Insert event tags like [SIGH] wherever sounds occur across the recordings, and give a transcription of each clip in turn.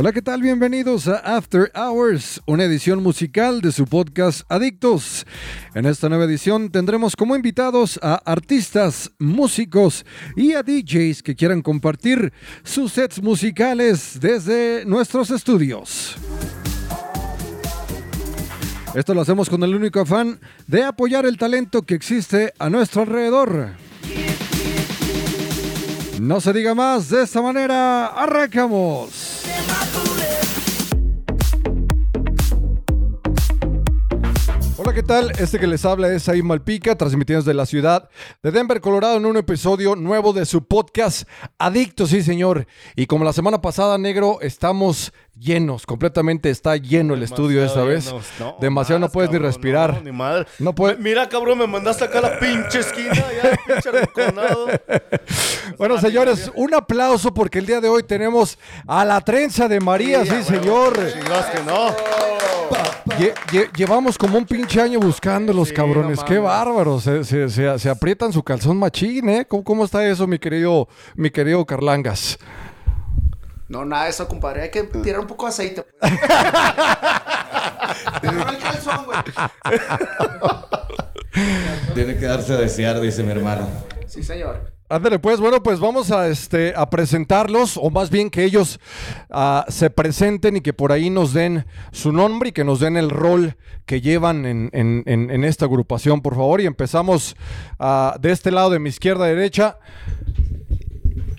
Hola, ¿qué tal? Bienvenidos a After Hours, una edición musical de su podcast Adictos. En esta nueva edición tendremos como invitados a artistas, músicos y a DJs que quieran compartir sus sets musicales desde nuestros estudios. Esto lo hacemos con el único afán de apoyar el talento que existe a nuestro alrededor. No se diga más, de esta manera arrancamos. Hola, ¿qué tal? Este que les habla es Ahí Malpica, transmitiendo desde la ciudad de Denver, Colorado, en un episodio nuevo de su podcast Adicto, sí, señor. Y como la semana pasada, negro, estamos llenos, completamente está lleno el estudio esta vez. llenos. No, Demasiado, no más, puedes ni cabrón, respirar. No, ni madre. No puede- Mira, cabrón, me mandaste acá a la pinche esquina, ya, pinche arrinconado. [LAUGHS] Bueno, señores, un aplauso porque el día de hoy tenemos a la trenza de María, sí, señor. Chingados que no. Lle- lle- llevamos como un pinche año buscando los cabrones. no Qué bárbaros. Se, se- se- se aprietan su calzón machín, ¿eh? ¿Cómo, cómo está eso, mi querido, mi querido Carlangas? No, nada de eso, compadre. Hay que tirar un poco de aceite. pues. Agarró el calzón, güey. Tiene que darse a desear, dice mi hermano. Sí, señor. Ándale, pues, bueno, pues vamos a, este, a presentarlos, o más bien que ellos ah, se presenten y que por ahí nos den su nombre y que nos den el rol que llevan en, en- en- en esta agrupación, por favor. Y empezamos ah, de este lado de mi izquierda a derecha.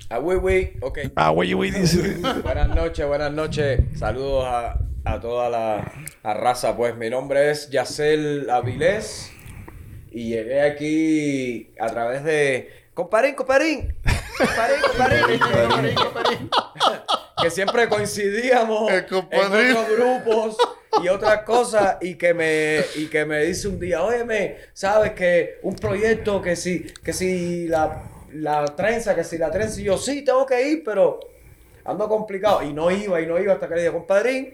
Ah, güey, güey, ok. Ah, güey, güey, dice. Buenas noches, buenas noches. Saludos a, a toda la, la raza. Pues mi nombre es Yacel Avilés y llegué aquí a través de... Comparín, comparín. Comparín, [LAUGHS] comparín. comparín, comparín. que siempre coincidíamos en otros grupos y otras cosas y que me y que me dice un día, óyeme, sabes que un proyecto que si que si la, la trenza, que si la trenza y yo sí tengo que ir, pero ando complicado y no iba y no iba hasta que le dije, compadrín,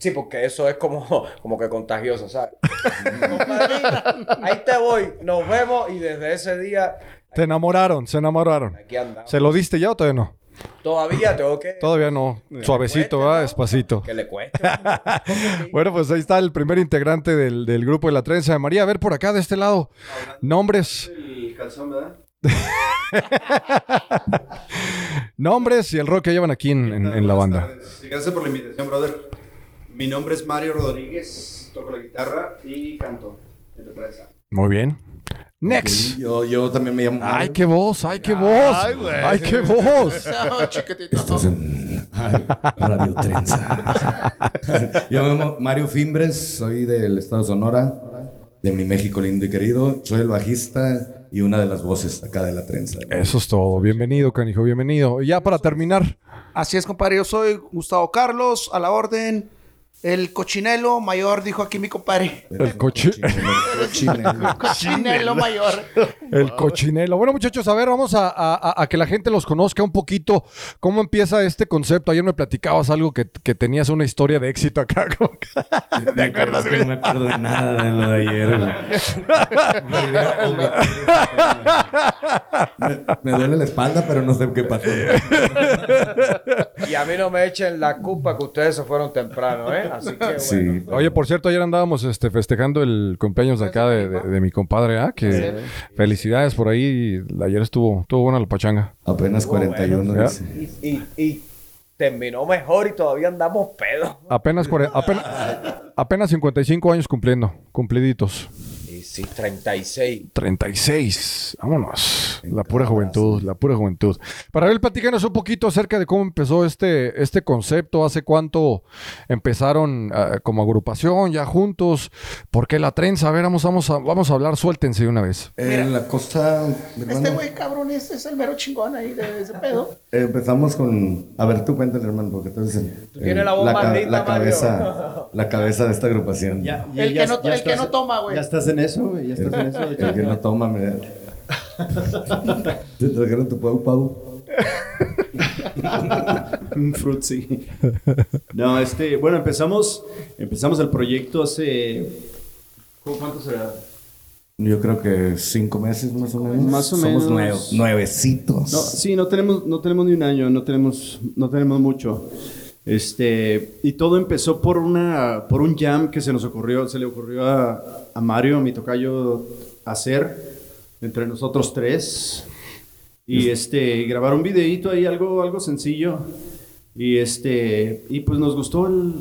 Sí, porque eso es como, [LAUGHS] como que contagioso, ¿sabes? [LAUGHS] Ahí te voy, nos vemos y desde ese día Te enamoraron, se enamoraron. aquí andamos. ¿Se lo diste ya o todavía no? Todavía tengo que... Todavía no. Suavecito, cueste, ¿verdad? ¿no? Despacito. Que le cueste. [LAUGHS] Bueno, pues ahí está el primer integrante del, del grupo de la trenza de María. A ver, por acá, de este lado. Nombres. El calzón, ¿verdad? Nombres y el rol que llevan aquí en, en- en la banda. Gracias por la invitación, brother. Mi nombre es Mario Rodríguez, toco la guitarra y canto en la prensa. Muy bien. Next. Yo, yo también me llamo. Ay, qué voz, ay, qué voz. Ay, güey. Ay, qué voz. No, [LAUGHS] chiquitito. Estás en Radio Trenza. [LAUGHS] yo me llamo Mario Fimbres, soy del estado de Sonora, de mi México lindo y querido. Soy el bajista y una de las voces acá de la trenza. Eso es todo. Bienvenido, canijo, bienvenido. Y ya para terminar. Así es, compadre. Yo soy Gustavo Carlos, a la orden. El cochinelo mayor, dijo aquí mi compadre. El coche. [LAUGHS] Cochinelo. Cochinelo mayor. El cochinelo. Bueno, muchachos, a ver, vamos a, a- a- a que la gente los conozca un poquito. ¿Cómo empieza este concepto? Ayer me platicabas algo que, que tenías una historia de éxito acá. que- [LAUGHS] ¿Te acuerdas? No me acuerdo de nada de lo de ayer. me, me duele la espalda, pero no sé qué pasó. Y a mí no me echen la culpa que ustedes se fueron temprano, ¿eh? Así que bueno. Sí. Oye, por cierto, ayer andábamos este, festejando el cumpleaños de acá de, de- de mi compadre, ¿ah? Que felicidades por ahí. Ayer estuvo, estuvo buena la pachanga. Apenas 41. Ya. dice. Y, y, y terminó mejor y todavía andamos pedos. Apenas, apenas, apenas 55 años cumpliendo, cumpliditos. Y sí, 36. 36. Vámonos. La pura juventud, la pura juventud. Para ver, platícanos un poquito acerca de cómo empezó este, este concepto, hace cuánto empezaron ah, como agrupación, ya juntos, por qué la trenza. A ver, vamos, vamos, a, vamos a hablar, suéltense de una vez. Eh, la hermano, Este güey, cabrón, este es el mero chingón ahí de ese pedo. eh, [LAUGHS] empezamos con... A ver, tú cuéntale, hermano, porque tú eres el- tienes el- la voz ca- maldita, la Mario. cabeza, la cabeza de esta agrupación. Ya, El que no- el que no toma, güey. Ya estás en eso, güey. Ya estás en eso. El que no toma, mira. Te trajeron tu pau pau. Un frutzi. No, este, bueno, empezamos, empezamos el proyecto hace, ¿cómo- ¿cuánto será? Yo creo que cinco meses más o menos. Más o Somos menos. nuevos, nuevecitos. No, sí, no tenemos, no tenemos ni un año, no tenemos, no tenemos mucho. Este, y todo empezó por, una, por un jam que se nos ocurrió, se le ocurrió a, a Mario, a mi tocayo, hacer entre nosotros tres. Y este, grabar un videíto ahí, algo, algo sencillo. Y este, y pues nos gustó el,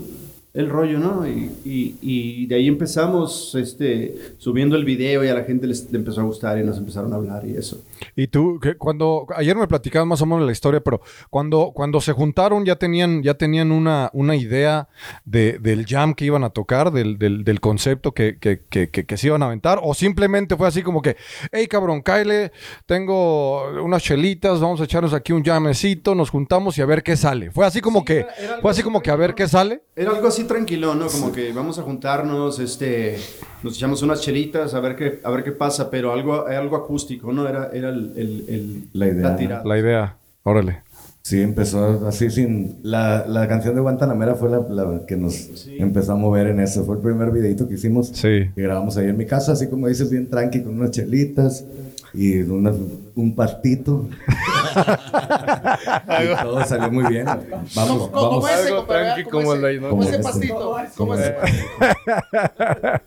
el rollo, ¿no? Y, y- y de ahí empezamos este, subiendo el video y a la gente les, le empezó a gustar y nos empezaron a hablar y eso. Y tú, que cuando, ayer me platicabas más o menos la historia, pero cuando, cuando se juntaron ya tenían, ya tenían una, una idea de, del jam que iban a tocar, del, del, del concepto que, que, que, que- que se iban a aventar, o simplemente fue así como que, hey cabrón, Kyle, tengo unas chelitas, vamos a echarnos aquí un jamecito, nos juntamos y a ver qué sale. Fue así como que, fue así como que a ver qué sale. Era algo así tranquilo, ¿no? Como que vamos a juntarnos, este, nos echamos unas chelitas a ver qué, a ver qué pasa, pero algo, algo acústico, ¿no? Era, era el, el- el- La idea. tirada. La idea, órale. Sí, empezó así sin... La, la canción de Guantanamera fue la, la que nos empezó a mover en eso. Fue el primer videito que hicimos. Sí. Que grabamos ahí en mi casa, así como dices, bien tranqui, con unas chelitas y unas- un pastito. [LAUGHS] [LAUGHS] y todo salió muy bien. Vamos, ¿Cómo, cómo vamos. ese, tranqui ¿Cómo como ese- ¿no? ¿Cómo ese Como pastito? ese. ¿Cómo ese [LAUGHS]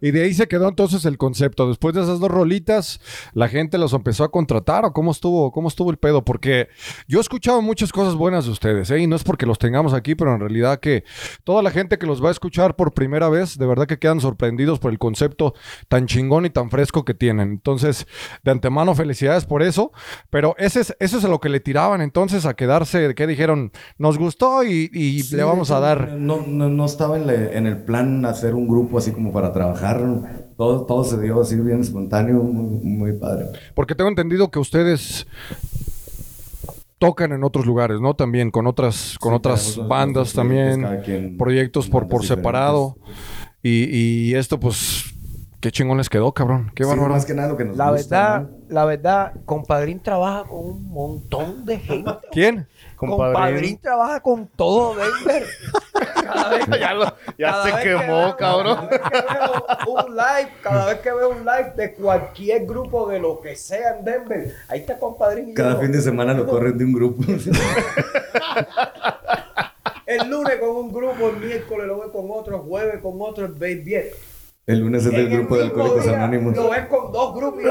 Y de ahí se quedó entonces el concepto. Después de esas dos rolitas, la gente los empezó a contratar o cómo estuvo, cómo estuvo el pedo, porque yo he escuchado muchas cosas buenas de ustedes, ¿eh? y no es porque los tengamos aquí, pero en realidad que toda la gente que los va a escuchar por primera vez, de verdad que quedan sorprendidos por el concepto tan chingón y tan fresco que tienen. Entonces, de antemano felicidades por eso, pero ese es, eso es a lo que le tiraban entonces a quedarse, que dijeron, nos gustó y, y Sí, le vamos a dar. No, no, no estaba en, el plan hacer un grupo así como para trabajar. Todo, todo se dio así bien espontáneo, muy, muy padre. Porque tengo entendido que ustedes tocan en otros lugares, ¿no? También con otras, con Sí, otras bandas también, proyectos, por, por separado. Y, y esto, pues, qué chingón les quedó, cabrón. Qué Sí, bárbaro. más que nada lo que nos La gusta, verdad, ¿no? la verdad, Compadrín trabaja con un montón de gente. ¿Quién? Compadrín. Compadrín trabaja con todo Denver. Cada vez, Ya, lo- ya cada se vez que quemó, veo- cabrón. Cada vez que veo un live, cada vez que veo un live de cualquier grupo de lo que sea en Denver, ahí está Compadrín. y Cada yo, fin de semana lo corren de un grupo. [LAUGHS] El lunes con un grupo, el miércoles lo veo con otro, el jueves con otro, el baby bien. El lunes es del grupo de Alcohólicos día Anónimos. Lo ves con dos grupos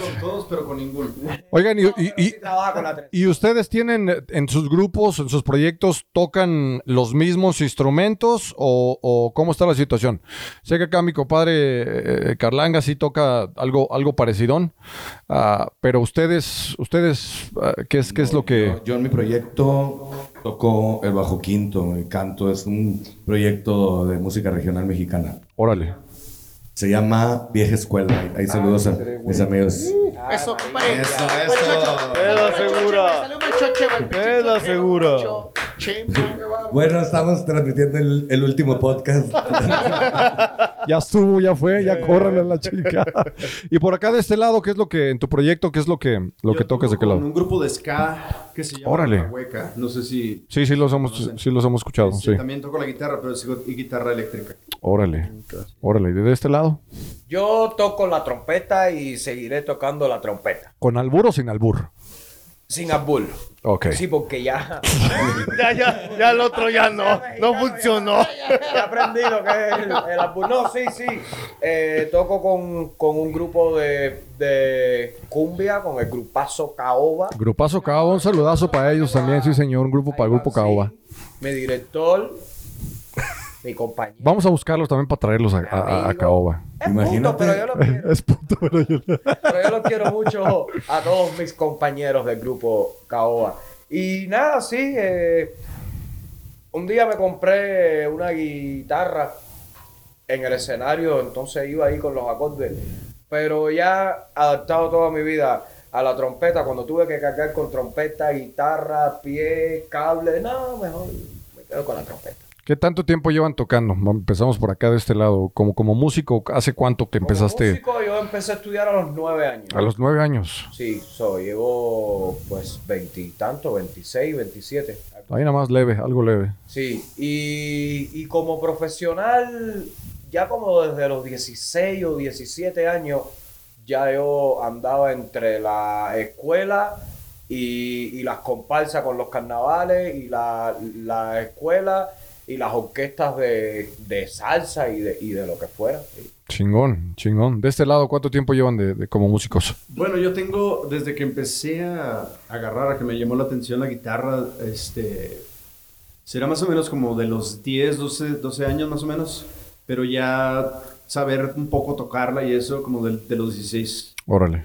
con todos, pero con ninguno. Oigan, y, y- y- Sí trabaja con la tres. ¿y ustedes tienen en sus grupos, en sus proyectos, tocan los mismos instrumentos o, o cómo está la situación? Sé que acá mi compadre eh, Carlanga sí toca algo, algo parecidón, ah, pero ustedes, ustedes, ah, ¿qué es, qué es lo que...? Yo, yo en mi proyecto toco el bajo quinto, el canto. Es un proyecto de música regional mexicana. Órale. Se llama Vieja Escuela. Ahí, ahí saludos a mis amigos. Eso, compadre. Eso, eso. chocho. Es la segura. Salió un [LAUGHS] Bueno, estamos transmitiendo el, el último podcast. [LAUGHS] Ya estuvo, ya fue, ya córrele a la chica. y por acá de este lado, ¿qué es lo que, en tu proyecto, qué es lo que, lo que tocas de qué lado? un grupo de ska que se llama Órale. La Hueca. No sé si... Sí, sí los hemos, sí los hemos escuchado, sí. También toco la guitarra, pero es gu- y guitarra eléctrica. Órale, órale. ¿Y de este lado? Yo toco la trompeta y seguiré tocando la trompeta. ¿Con albur o sin albur? Sin albur. Ok. Sí, porque ya, [LAUGHS] Ya, ya, ya el otro ya no. No funcionó. ya he aprendido que es el, el. No, sí, sí. Eh, toco con, con un grupo de, de cumbia, con el grupazo Caoba. Grupazo Caoba, un saludazo para ellos también, sí señor, un grupo para el grupo Caoba. Mi director, mi compañero. Vamos a buscarlos también para traerlos a, a- Caoba. [LAUGHS] Es punto, pero yo lo quiero. Es punto, pero yo... Pero yo los quiero mucho a todos mis compañeros del grupo Caoba. Y nada, sí. eh, un día me compré una guitarra en el escenario, entonces iba ahí con los acordes. Pero ya adaptado toda mi vida a la trompeta, cuando tuve que cargar con trompeta, guitarra, pie, cable, no, mejor me quedo con la trompeta. ¿Qué tanto tiempo llevan tocando? Empezamos por acá de este lado. Como, como músico, ¿hace cuánto que Como empezaste? músico, yo empecé a estudiar a los nueve años. A los nueve años. Sí, so, llevo pues veintitantos, 26, 27. Ahí nada más leve, algo leve. Sí, y, y como profesional, ya como desde los 16 o 17 años, ya yo andaba entre la escuela y, y las comparsas con los carnavales y la, la escuela y las orquestas de, de salsa y de, y de lo que fuera. Chingón, chingón. De este lado, ¿cuánto tiempo llevan de, de como músicos? Bueno, yo tengo, desde que empecé a agarrar, a que me llamó la atención la guitarra, este, será más o menos como de los 10, 12, 12 años más o menos, pero ya saber un poco tocarla y eso como de, de los 16. Órale.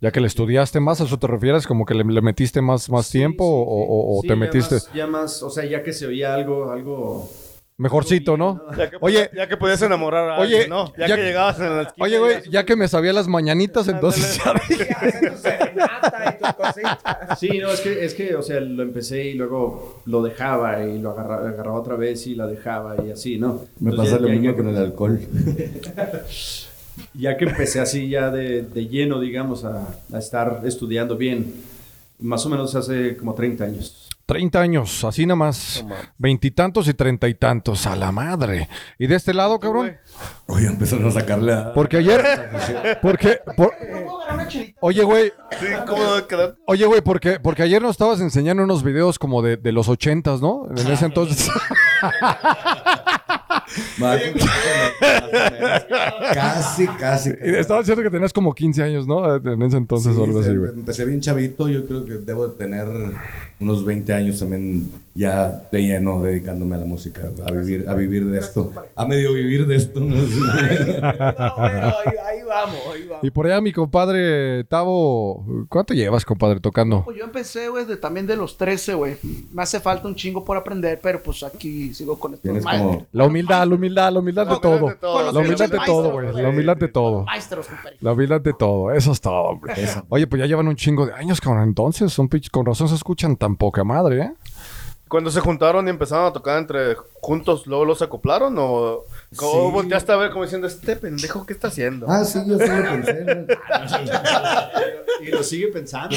Ya que le estudiaste más, ¿a eso te refieres? ¿Como que le, le metiste más, más tiempo o, o- o Sí, te ya metiste más- ya más, o sea, ya que se oía algo, algo... mejorcito, no? Ya que, Oye, ya que podías enamorar a oye, alguien, ¿no? Ya, ya- que llegabas en la esquina. Oye, güey, ya que me sabía las mañanitas, entonces. [LAUGHS] Sí, no, es que, es que, o sea, lo empecé y luego lo dejaba y lo agarraba, agarraba otra vez y la dejaba y así, ¿no? Me Entonces, pasa ya- lo ya- mismo ya- con el alcohol. [LAUGHS] Ya que empecé así ya de, de lleno, digamos, a, a estar estudiando bien, más o menos hace como 30 años. 30 años, así nada más. Veintitantos y treinta y tantos, a la madre. ¿Y de este lado, cabrón? Oye, empezaron a sacarle a... Porque ayer... Porque... por- Oye, güey, Sí, ¿cómo quedar? Oye, güey, porque, porque ayer nos estabas enseñando unos videos como de, de los ochentas, ¿no? En ese entonces. [LAUGHS] Casi, casi. Y Estaba diciendo que tenías como 15 años, ¿no? En ese entonces o algo así, güey. Empecé bien chavito, yo creo que debo de tener unos 20 años también ya de lleno dedicándome a la música, a vivir, a vivir de esto, a medio vivir de esto. ¿no? [LAUGHS] No, bueno, ahí, ahí vamos, ahí vamos. Y por allá mi compadre Tavo, ¿cuánto llevas, compadre, tocando? Pues yo empecé, güey, de- también de los 13, güey. Me hace falta un chingo por aprender, pero pues aquí sigo con maestros. como... La humildad, la humildad, la humildad de todo. La humildad de todo, güey. La humildad de todo. La humildad de todo. Eso es todo, hombre. Oye, pues ya llevan un chingo de años, cabrón. Entonces, son pinches- con razón se escuchan tan poca madre, ¿eh? Cuando se juntaron y empezaron a tocar entre juntos, ¿luego los acoplaron o cómo Sí. volteaste a ver como diciendo, este pendejo, ¿qué está haciendo? Ah, sí, yo sí lo pensé. ¿no? [LAUGHS] Y lo sigue pensando.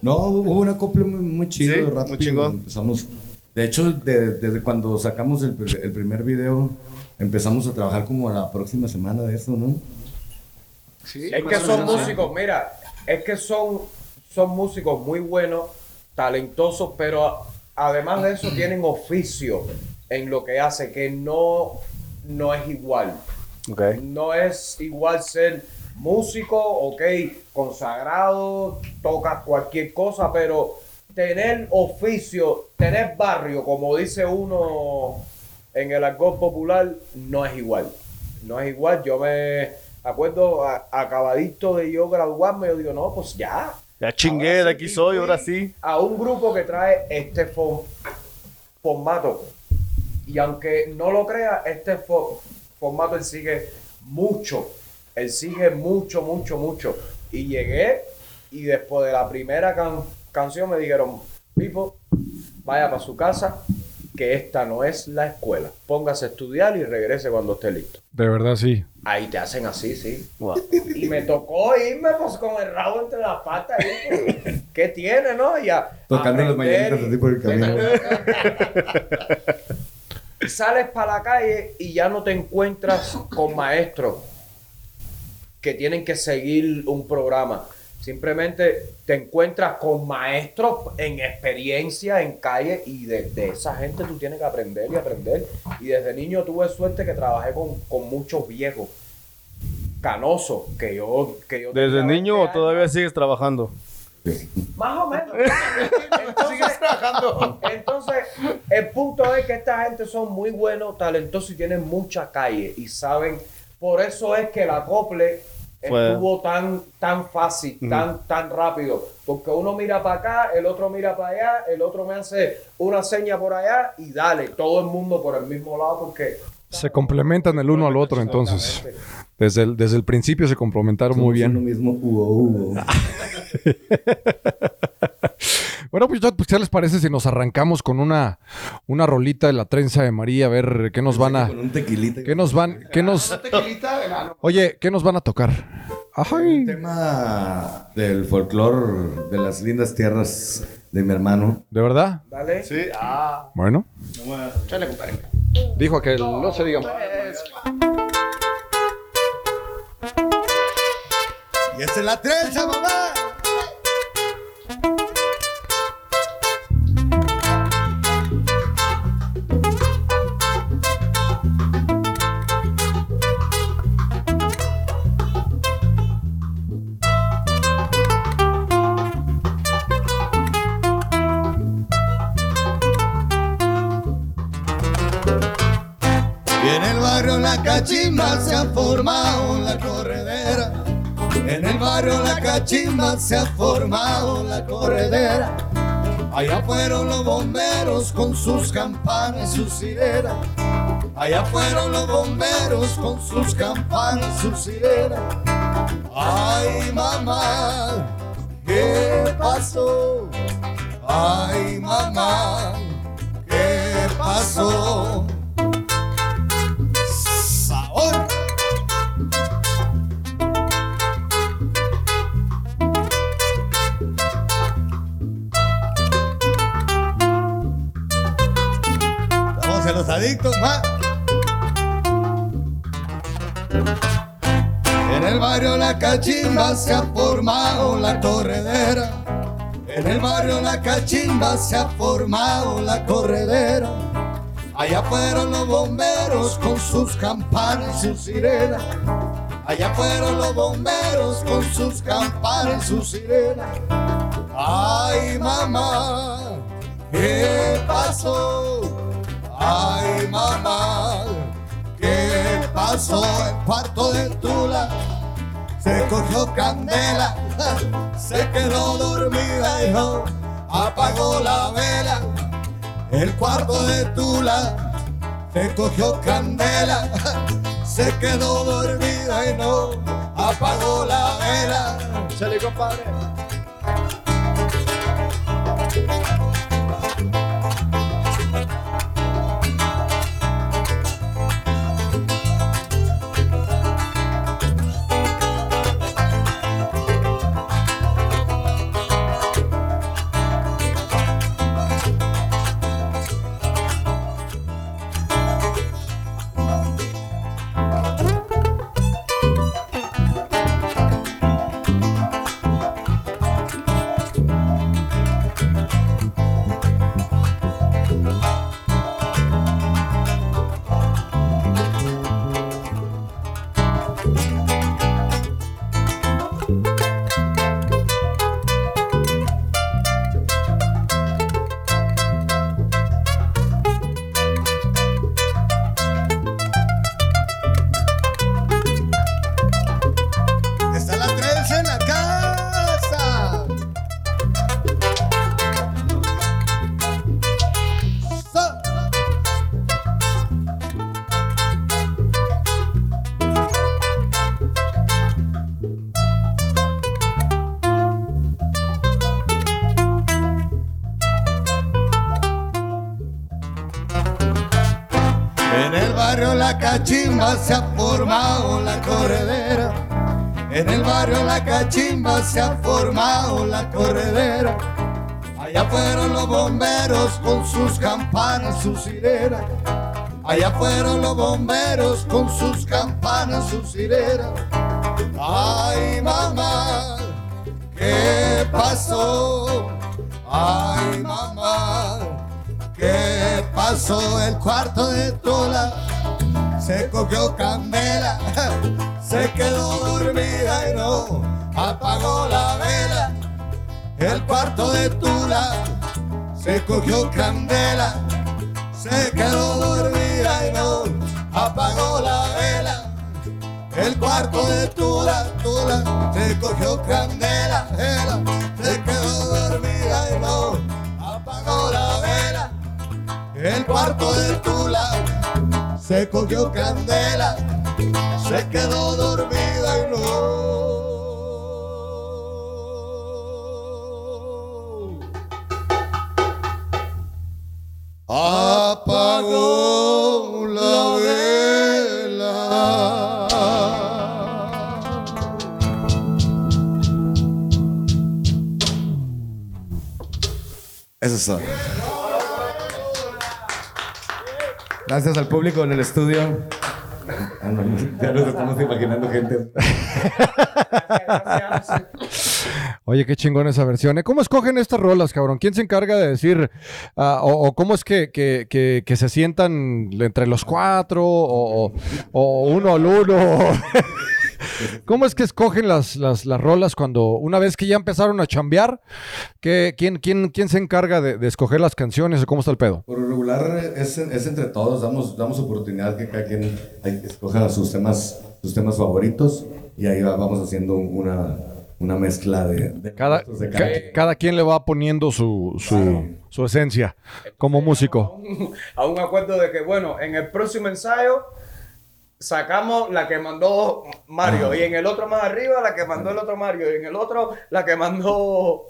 No, hubo un acople muy, muy chido, Sí, muy rápido. chingón. Empezamos, de hecho, de- desde cuando sacamos el, pr- el primer video, empezamos a trabajar como a la próxima semana de eso, ¿no? Es que son músicos, mira, es que son, son músicos muy buenos, talentosos, pero además de eso tienen oficio en lo que hace, que no, no es igual. Ok. No es igual ser músico, ok, consagrado, tocas cualquier cosa, pero tener oficio, tener barrio, como dice uno en el argot popular, no es igual. No es igual. Yo me acuerdo, a- acabadito de yo graduarme, yo digo, no, pues ya. Ya chingué, Ahora de sí, aquí soy, ahora sí. A un grupo que trae este fo- formato. Y aunque no lo crea, este fo- formato él sigue mucho. Él sigue mucho, mucho, mucho. Y llegué y después de la primera can- canción me dijeron, Pipo, vaya para su casa, que esta no es la escuela. Póngase a estudiar y regrese cuando esté listo. De verdad, sí. Ahí te hacen así, sí. Y me tocó irme pues con el rabo entre las patas. ahí, pues. ¿Qué tiene, no? Ya. Tocando aprender mañanitas así por el [LAUGHS] camino. Sales para la calle y ya no te encuentras con maestros que tienen que seguir un programa. Simplemente te encuentras con maestros en experiencia, en calle, y de, de esa gente tú tienes que aprender y aprender. Y desde niño tuve suerte que trabajé con, con muchos viejos, canosos, que yo... Que yo ¿Desde niño 20 o todavía sigues trabajando? Más o menos. [LAUGHS] Entonces, entonces, el punto es que esta gente son muy buenos, talentosos y tienen mucha calle y saben. Por eso es que el acople Fue- estuvo tan, tan fácil, tan, tan rápido. Porque uno mira para acá, el otro mira para allá, el otro me hace una seña por allá y dale, todo el mundo por el mismo lado porque... Se complementan el uno al otro, entonces. Desde el, desde el principio se complementaron muy bien. mismo, hubo, hubo. [LAUGHS] Bueno, pues, ya- pues, ¿qué les parece si nos arrancamos con una, una rolita de la trenza de María? A ver qué nos van a. Con un tequilita. ¿Qué nos van? ¿Qué nos. Oye, ¿qué nos van a tocar? Un Ay. tema del folclore de las lindas tierras de mi hermano. ¿De verdad? Dale. Sí, ah. Bueno. Chale, compadre. Dijo aquel, no se diga. Y esta es la trenza, mamá. Barrio La Cachimba se ha formado la corredera. En el barrio La Cachimba se ha formado la corredera. Allá fueron los bomberos con sus campanas y sus sirenas. Allá fueron los bomberos con sus campanas y sus sirenas. Ay, mamá, ¿qué pasó? Ay, mamá, ¿qué pasó? Vamos a los adictos, más. En el barrio La Cachimba se ha formado la corredera. En el barrio La Cachimba se ha formado la corredera. Allá fueron los bomberos con sus campanas y sus sirenas. Allá fueron los bomberos con sus campanas y sus sirenas. Ay, mamá, ¿qué pasó? Ay, mamá, ¿qué pasó? El cuarto de Tula se cogió candela, se quedó dormida y no apagó la vela. El cuarto de Tula se cogió candela, se quedó dormida y no apagó la vela. Chale, compadre. Se ha formado la corredera. En el barrio La Cachimba se ha formado la corredera. Allá fueron los bomberos con sus campanas, sus sirenas. Allá fueron los bomberos con sus campanas, sus sirenas. Ay, mamá, ¿qué pasó? Ay, mamá, ¿qué pasó? El cuarto de Tula se cogió candela, se quedó dormida y no apagó la vela. El cuarto de Tula se cogió candela, se quedó dormida y no apagó la vela. El cuarto de Tula, Tula, se cogió candela, vela, se quedó dormida y no apagó la vela. El cuarto de Tula se cogió candela, se quedó dormida y no. Apagó la vela. Eso es todo. Gracias al público en el estudio. Ya nos estamos imaginando gente. Oye, qué chingón esa versión. ¿eh? ¿Cómo escogen estas rolas, cabrón? ¿Quién se encarga de decir, ah, o, o cómo es que, que- que- que se sientan entre los cuatro, o, o- o uno al uno? [LAUGHS] [LAUGHS] ¿Cómo es que escogen las, las, las rolas cuando, una vez que ya empezaron a chambear, ¿qué- quién, quién, quién se encarga de, de escoger las canciones o cómo está el pedo? Por lo regular es, es entre todos, damos, damos oportunidad que cada quien escoja sus temas, sus temas favoritos y ahí va- vamos haciendo una, una mezcla de, de Cada, de ca- cada quien. cada quien le va poniendo su, su, su esencia como músico. [LAUGHS] a un acuerdo de que, bueno, en el próximo ensayo sacamos la que mandó Mario y en el otro más arriba la que mandó el otro Mario y en el otro la que mandó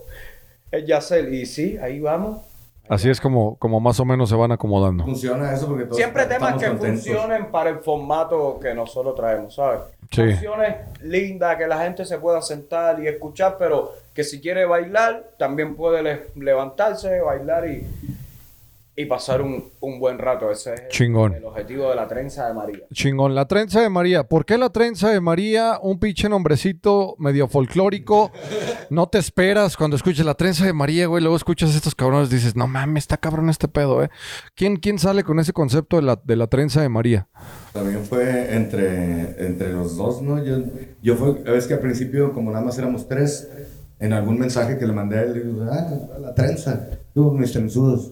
el Yacel. Y sí, ahí vamos. Así es como, como más o menos se van acomodando. Funciona eso porque todos Siempre temas estamos que contentos. funcionen para el formato que nosotros traemos, ¿sabes? Sí. Canciones lindas que la gente se pueda sentar y escuchar, pero que si quiere bailar, también puede le- levantarse, bailar y, y pasar un, un buen rato. Ese es el- Chingón. el objetivo de la trenza de María. Chingón, la trenza de María. ¿Por qué la trenza de María? Un pinche nombrecito medio folclórico. No te esperas cuando escuches la trenza de María, güey. Luego escuchas a estos cabrones y dices, no mames, está cabrón este pedo, ¿eh? ¿Quién, quién sale con ese concepto de la, de la trenza de María? También fue entre, entre los dos, ¿no? Yo, yo fue, es que al principio, como nada más éramos tres, en algún mensaje que le mandé a él, le digo, ah, la, la trenza, tú, mis trenzudos.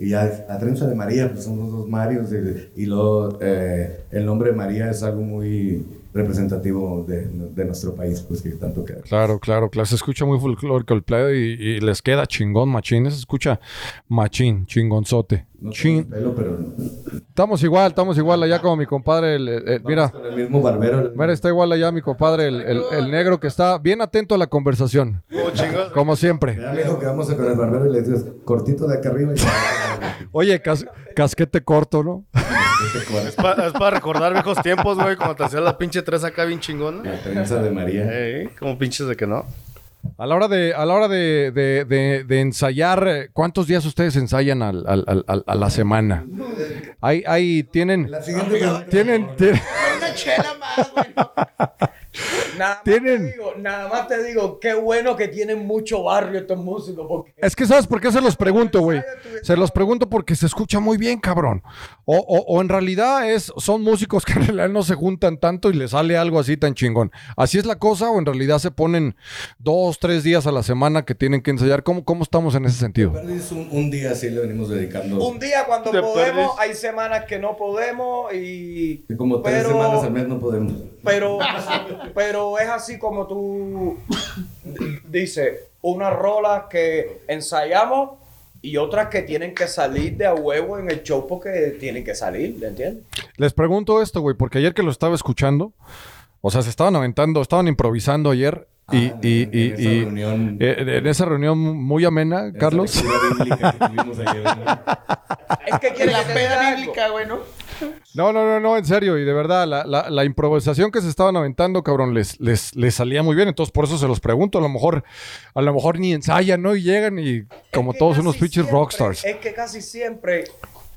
Y ya, la trenza de María, pues somos dos Marios. Y, y luego, eh, el nombre de María es algo muy representativo de, de nuestro país, pues que tanto queda. Claro, claro, claro. Se escucha muy folclórico el pedo y, y les queda chingón, machín. Se escucha machín, chingonzote. No Chin- pelo, pero Estamos igual, estamos igual allá como mi compadre. el- el- el- mira, con el mismo barbero. mira, está igual allá mi compadre, el, el- el negro que está bien atento a la conversación. Como chingos. Como siempre. Ya me dijo que vamos a con el barbero y le dices, cortito de acá arriba. Y [LAUGHS] Oye, cas- casquete corto, ¿no? [LAUGHS] Es para recordar viejos tiempos, güey, cuando te hacías la pinche tres acá bien chingona. la trenza de María. Como pinches de que no. A la hora de, a la hora de, de- de- de ensayar, eh, ¿cuántos días ustedes ensayan al- al- a la semana? Ahí, ahí tienen, La siguiente tienen- Una chela más, güey. Nada más, Tienen- te digo, nada más te digo, qué bueno que tienen mucho barrio estos músicos, porque Es que ¿sabes por qué se los pregunto, güey? Se los pregunto porque se escucha muy bien, cabrón. O, o- o en realidad es, son músicos [LAUGHS] que en realidad no se juntan tanto y les sale algo así tan chingón. ¿Así es la cosa o en realidad se ponen dos, tres días a la semana que tienen que ensayar? ¿Cómo, cómo estamos en ese sentido? Un, un día sí le venimos dedicando. un día cuando podemos, perdés. hay semanas que no podemos y... como tres pero- semanas al mes no podemos. Pero, pero es así como tú dices, una rola que ensayamos y otras que tienen que salir de a huevo en el show porque tienen que salir, ¿le entiendes? Les pregunto esto, güey, porque ayer que lo estaba escuchando, o sea, se estaban aventando, estaban improvisando ayer y, Ah, y- en- y- en esa y- reunión. eh, en esa reunión muy amena, Carlos. lectura bíblica que tuvimos ayer, ¿no? Es que quiere La peda bíblica, güey, ¿no? No, no, no, no, en serio, y de verdad, la, la- la improvisación que se estaban aventando, cabrón, les, les, les salía muy bien, entonces por eso se los pregunto, a lo mejor, a lo mejor ni ensayan, ¿no? Y llegan y como Es que todos unos pitchers rockstars. Es que casi siempre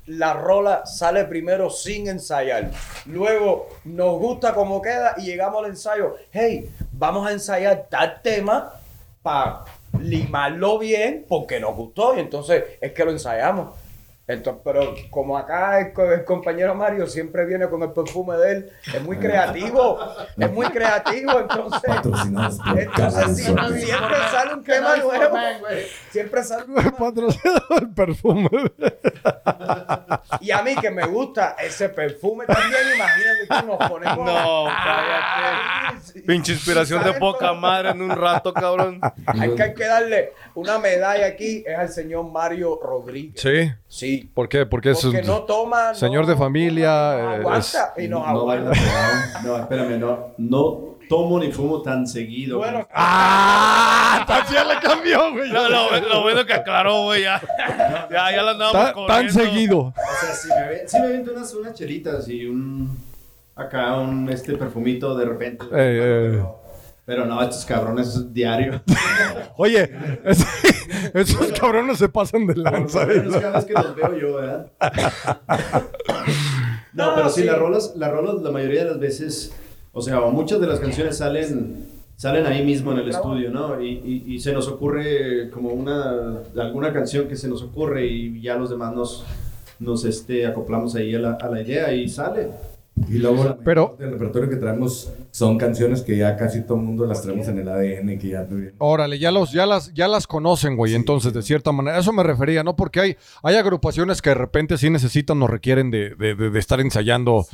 la rola sale primero sin ensayar. Luego nos gusta cómo queda y llegamos al ensayo. Hey, vamos a ensayar tal tema para limarlo bien porque nos gustó y entonces es que lo ensayamos. Entonces, pero como acá el, co- el compañero Mario siempre viene con el perfume de él, es muy creativo, es muy creativo, entonces, entonces siempre, sale un tema nuevo, siempre sale un tema Patrocinado el perfume. Y a mí que me gusta ese perfume también, imagínate tú nos ponemos. No, cállate. Pinche inspiración de poca madre en un rato, cabrón. Hay que, hay que darle una medalla aquí, es al señor Mario Rodríguez. Sí. Sí. ¿Por qué? Porque es Porque un no toma. señor no- de familia. no eh, aguanta y nos No aguanta. No, espérame, no, no tomo ni fumo tan seguido. Bueno, ¡Ah! También le cambió, güey. No, lo, lo bueno que aclaró, güey, ya. Ya, ya la andábamos Ta- corriendo. tan seguido. O sea, si me, ve- sí me aviento unas, unas chelitas y un... Acá un este perfumito de repente. Eh, eh. Pero, no, estos cabrones es diario. [LAUGHS] Oye, es- [LAUGHS] esos cabrones se pasan de lanza. Por lo menos cada vez que los veo yo, ¿verdad? No, [LAUGHS] No, pero sí, sí. las rolas, las rolas la mayoría de las veces, o sea, o muchas de las canciones salen salen ahí mismo en el estudio, ¿no? Y, y- y se nos ocurre como una, alguna canción que se nos ocurre y ya los demás nos, nos este, acoplamos ahí a la, a la idea y sale. Y luego Pero- del repertorio que traemos son canciones que ya casi todo el mundo las traemos en el ADN, que ya tuvieron. Órale, ya, los, ya, las, ya las conocen, güey. Entonces, de cierta manera, a eso me refería, ¿no? Porque hay, hay agrupaciones que de repente sí necesitan o requieren de, de- de- de estar ensayando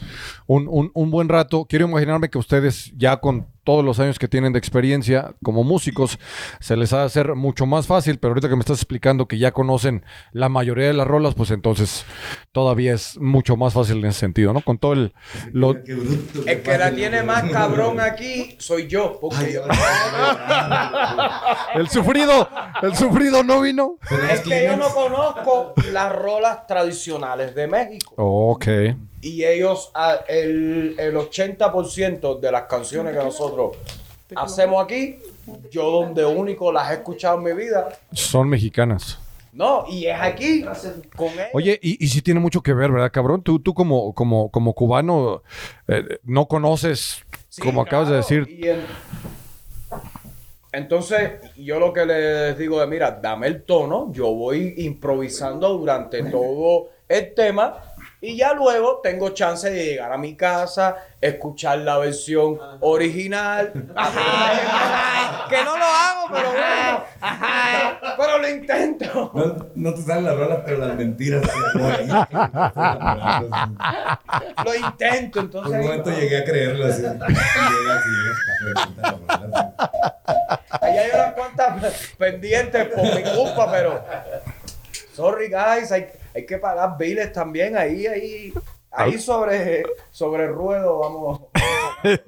un, un- un buen rato. Quiero imaginarme que ustedes, ya con todos los años que tienen de experiencia como músicos, se les ha de hacer mucho más fácil. Pero ahorita que me estás explicando que ya conocen la mayoría de las rolas, pues entonces todavía es mucho más fácil en ese sentido, ¿no? Con todo el. lo- Qué bruto, qué El que la tiene más cabrón [LAUGHS] aquí soy yo. Porque yo, el sufrido, el sufrido no vino. es que yo no conozco las rolas tradicionales de México. Ok. Y ellos, el, el 80% de las canciones que nosotros hacemos aquí, yo donde único las he escuchado en mi vida, Son mexicanas. no, y es aquí, con. Oye, y, y sí tiene mucho que ver, ¿verdad, cabrón? Tú, tú como, como, como cubano eh, no conoces, Sí, como acabas de decir, y Entonces, yo lo que les digo es, mira, dame el tono, yo voy improvisando durante todo el tema y ya luego tengo chance de llegar a mi casa, escuchar la versión original. [LAUGHS] Ajá, que no lo hago, pero bueno, pero lo intento. No, no te salen las rolas, pero las mentiras. Lo intento, entonces... un momento llegué a creerlo así. Llegas y llegas a las rolas. Ahí hay unas cuantas pendientes por mi culpa, pero. Sorry, guys. Hay, hay que pagar biles también. Ahí, ahí. Ahí sobre, sobre el ruedo, vamos. [LAUGHS]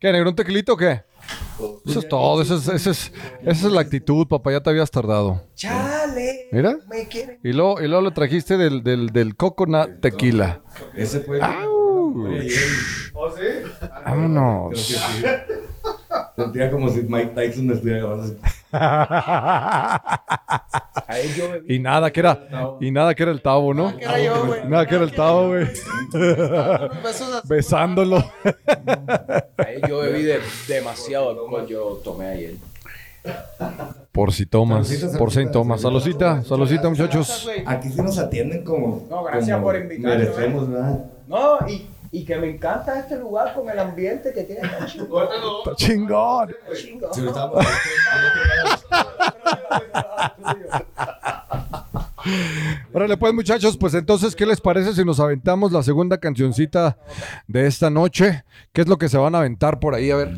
¿qué, negro, un tequilito o qué? Eso es todo, esa es, esa es, esa es la actitud, papá, ya te habías tardado. Chale. Mira. Me quieren. Y luego, y luego lo trajiste del, del, del coconut tequila. Ese fue. Au. ¿Oh, sí? Vámonos. Creo que sí. Sentía como si Mike Tyson me estuviera grabando Y nada que era, y nada que era el tabo, ¿no? era yo, güey. Nada que era el tabo, güey. [LAUGHS] Besándolo. Ahí yo bebí de, demasiado alcohol. Yo tomé ayer. Por si tomas, por si tomas. Saludcita, saludcita, muchachos. Aquí sí nos atienden como. No, gracias como por invitarme, Merecemos, ¿verdad? No, y, y que me encanta este lugar con el ambiente que tiene. chingón. Está chingón. Chingón. Si lo estamos- Órale, pues, muchachos, pues entonces, ¿qué les parece si nos aventamos la segunda cancioncita de esta noche? ¿Qué es lo que se van a aventar por ahí? A ver.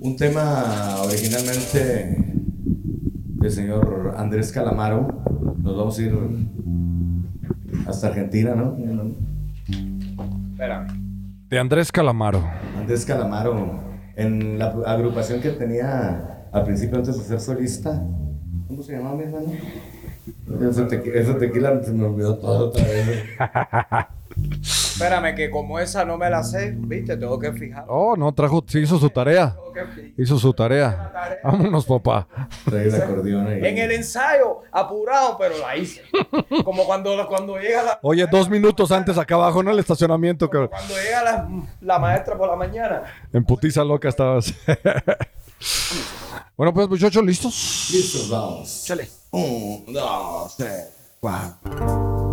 Un tema originalmente del señor Andrés Calamaro. Nos vamos a ir hasta Argentina, ¿no? Espérame. De Andrés Calamaro. Andrés Calamaro, en la agrupación que tenía al principio antes de ser solista. ¿Cómo se llamaba mi hermano? Ese, tequi- ese tequila se me olvidó todo otra vez. [LAUGHS] Espérame, que como esa no me la sé, viste, tengo que fijar. Oh, no, trajo, sí hizo su tarea. Tengo que fi- Hizo su tarea. Vámonos, papá. Trae el acordeón ahí. En el ensayo, apurado, pero la hice. Como cuando, cuando llega la. Oye, dos minutos antes acá abajo, ¿no? El estacionamiento, que Cuando llega la, la maestra por la mañana. en putiza loca estabas. [LAUGHS] bueno, pues, muchachos, ¿listos? Listos, vamos. Chale. Un, dos, tres, cuatro.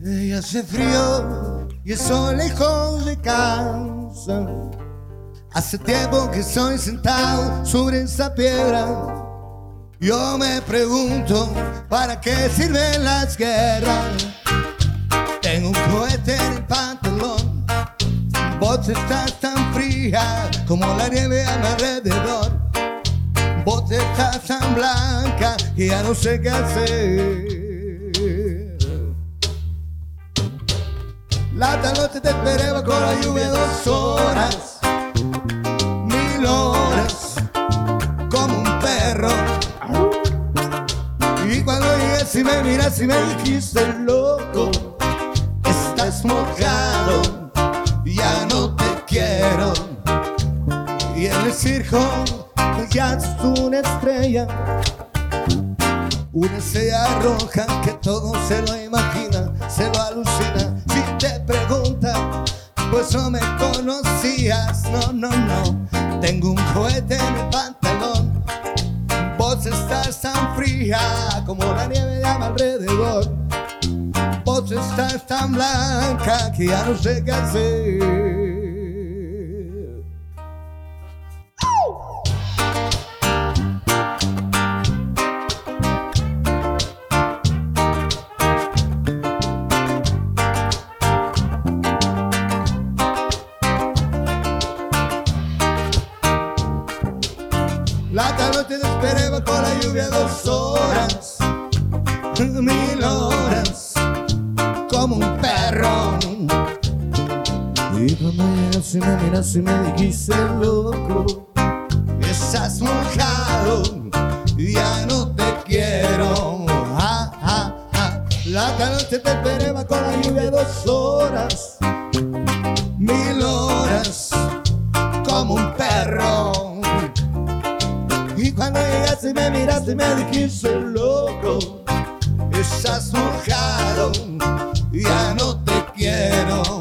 Y hace frío y estoy lejos de casa. Hace tiempo que estoy sentado sobre esa piedra. Yo me pregunto, ¿para qué sirven las guerras? Tengo un cohete en el pantalón. Vos estás tan fría como la nieve a mi alrededor. Vos estás tan blanca que ya no sé qué hacer. La noche te esperé bajo la lluvia dos horas, mil horas, como un perro. Y cuando llegues y me miras y me dijiste loco, estás mojado, ya no te quiero. Y en el circo ya es una estrella, una estrella roja que todo se lo imagina, se lo alucina. Si te pregunta pues no me conocías, no, no, no. Tengo un cohete en el pantalón. Vos estás tan fría como la nieve de alrededor. Vos estás tan blanca que ya no sé qué hacer. Dos horas, mil horas, como un perro. Y cuando llegas y me miras y me dijiste loco, estás mojado, ya no te quiero. Ah, ah, ah. La tarde te esperé bajo la lluvia dos horas, mil horas, como un perro. Llegaste y me miraste y me dijiste loco, estás mojado, ya no te quiero.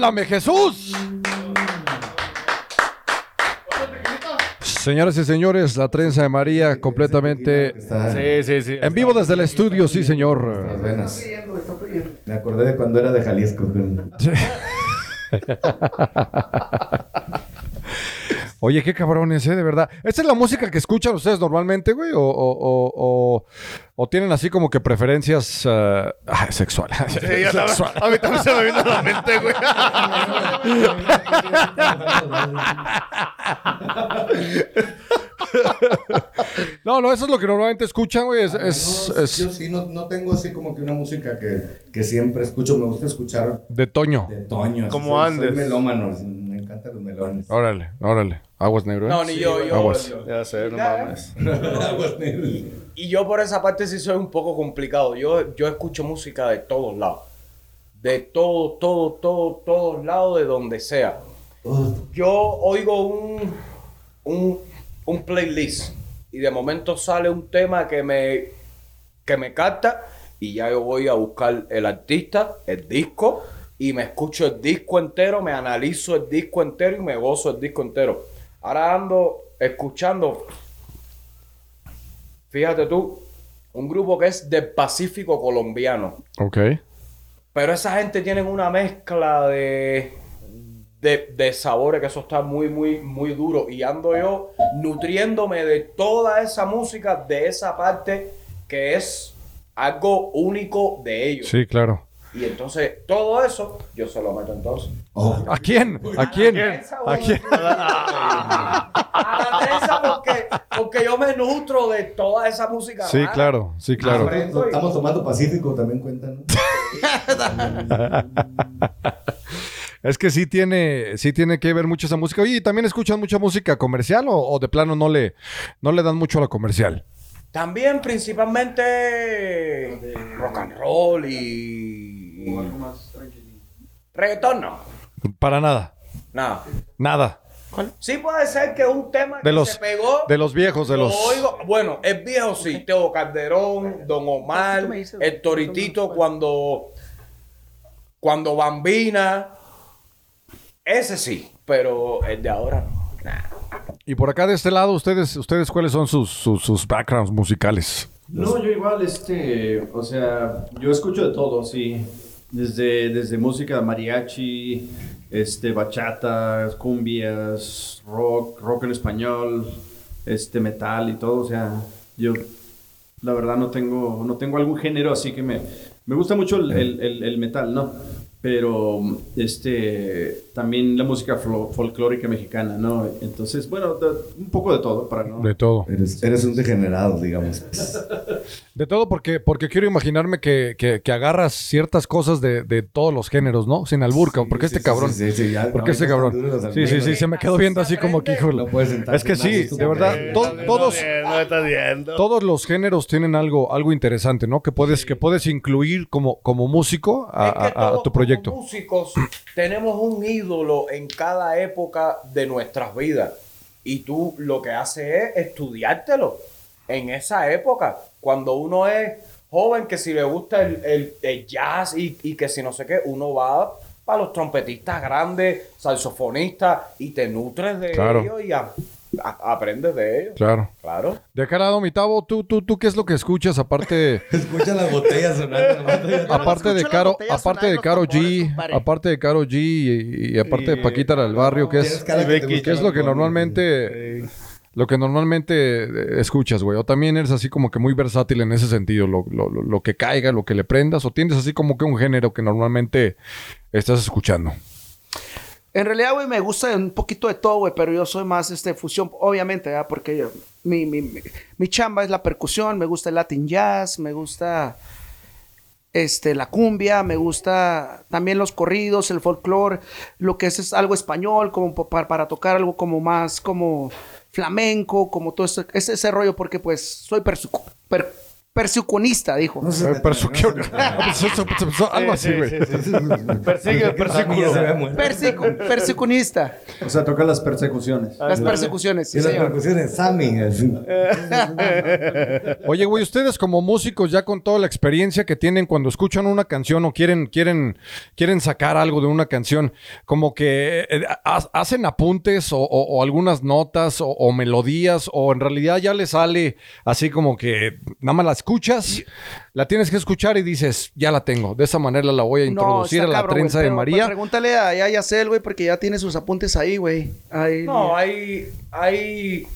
¡Háblame, Jesús! Señoras y señores, la trenza de María completamente Sí, sí, sí. en vivo desde el estudio, sí, señor. Me acordé de cuando era de Jalisco. [LAUGHS] Oye, qué cabrones, ¿eh? De verdad. ¿Esta es la música que escuchan ustedes normalmente, güey? ¿O, o, o, o- o tienen así como que preferencias ah, sexuales? Sí, [LAUGHS] sabes. A mí también se me vino a la mente, güey. [LAUGHS] No, no, eso es lo que normalmente escuchan, güey. Es, es- No, es Yo sí no, no tengo así como que una música que, que siempre escucho. Me gusta escuchar de Toño. de Toño. así Como soy- Andes. Soy melómano. Encantan los melones. Órale, órale. Aguas negro, ¿eh? No, ni yo, yo. Aguas. yo- Ya sé, no mames. [LAUGHS] Aguas negras. Y yo por esa parte sí soy un poco complicado. Yo, yo escucho música de todos lados. De todo, todo, todo, todos lados, de donde sea. Yo oigo un, un, un playlist y de momento sale un tema que me, que me capta y ya yo voy a buscar el artista, el disco y me escucho el disco entero, me analizo el disco entero y me gozo el disco entero. Ahora ando escuchando Fíjate tú, un grupo que es del Pacífico colombiano. Ok. Pero esa gente tiene una mezcla de, de, de sabores que eso está muy, muy, muy duro. Y ando yo nutriéndome de toda esa música, de esa parte que es algo único de ellos. Sí, claro. Y entonces todo eso yo se lo meto entonces. ¿A quién? ¿A quién? ¿A quién? A la trenza porque, porque yo me nutro de toda esa música. Sí, rara. claro, sí, claro. Aprendo y- Estamos tomando Pacífico, también cuentan. ¿no? [LAUGHS] Es que sí tiene, sí tiene que ver mucho esa música. Oye, ¿y también escuchan mucha música comercial o, o de plano no le, no le dan mucho a la comercial? También principalmente rock and roll y... Reggaetón no. Para nada. Nada. Nada. Sí puede ser que un tema De que los, se pegó... de los viejos, de lo los. oigo- bueno, es viejo sí. Teo Calderón, Don Omar, el Toritito cuando... Cuando Bambina. Ese sí. Pero el de ahora no. Nah. Y por acá de este lado, ustedes, ustedes ¿cuáles son sus, sus, sus backgrounds musicales? No, yo igual, este, o sea, yo escucho de todo, sí. Desde, desde música mariachi, este, bachata, cumbias, rock, rock en español, este metal y todo, o sea, yo la verdad no tengo, no tengo algún género así que me, me gusta mucho el, el- el- el metal, ¿no? Pero este también la música flo- folclórica mexicana, ¿no? Entonces, bueno, de- un poco de todo para no. De todo. Eres, eres un degenerado, digamos. De todo porque, porque quiero imaginarme que, que- que agarras ciertas cosas de, de todos los géneros, ¿no? Sin albur, porque este sí, cabrón. sí, sí, sí, ya, ¿Por qué este ahorita cabrón? Sí, sí, sí, se me quedó viendo así como que, híjole. No Es que sí, de verdad, to- todos, todos los géneros tienen algo, algo interesante, ¿no? Que puedes, que puedes incluir como, como músico a, Es que a- tu proyecto. Como músicos tenemos un ídolo en cada época de nuestras vidas. Y tú lo que haces es estudiártelo en esa época. Cuando uno es joven, que si le gusta el, el- el jazz y, y que si no sé qué, uno va para los trompetistas grandes, saxofonistas, y te nutres de Claro. ellos y a- aprendes de ellos. Claro. Claro. De acá lado, mi ¿tú, tú, ¿tú qué es lo que escuchas aparte, [LAUGHS] Escucha las botellas sonando. [LAUGHS] aparte de Caro, aparte de Caro G, aparte de Caro G y, y aparte de Y- Paquita la del barrio, ¿qué Tienes es? que te Becky, gusta ¿Qué es lo que normalmente lo que normalmente escuchas, güey? O también eres así como que muy versátil en ese sentido, lo, lo- lo- lo que caiga, lo que le prendas, o tienes así como que un género que normalmente estás escuchando. En realidad, güey, me gusta un poquito de todo, güey, pero yo soy más este fusión, obviamente, ¿verdad? Porque mi, mi, mi, mi chamba es la percusión, me gusta el Latin jazz, me gusta este, la cumbia, me gusta también los corridos, el folclore, lo que es, algo español, como para, tocar algo como más como flamenco, como todo ese, ese, ese rollo, porque pues soy persecu- per- persecucionista, dijo. No se Algo así, Sí, güey. Persigue persecucionista. O sea, toca las persecuciones. Las persecuciones, sí, Y las señor. percusiones, Sammy. Oye, güey, ustedes como músicos ya con toda la experiencia que tienen cuando escuchan una canción o quieren quieren quieren sacar algo de una canción, como que eh, ha- hacen apuntes o, o- o algunas notas o, o melodías o en realidad ya le sale así como que nada más la escuchas, la tienes que escuchar y dices, ya la tengo, de esa manera la voy a introducir está a la cabrón, trenza güey, de pero, María. pues, pregúntale a ya Yacel, güey, porque ya tiene sus apuntes ahí, güey. Ahí, No, hay, hay...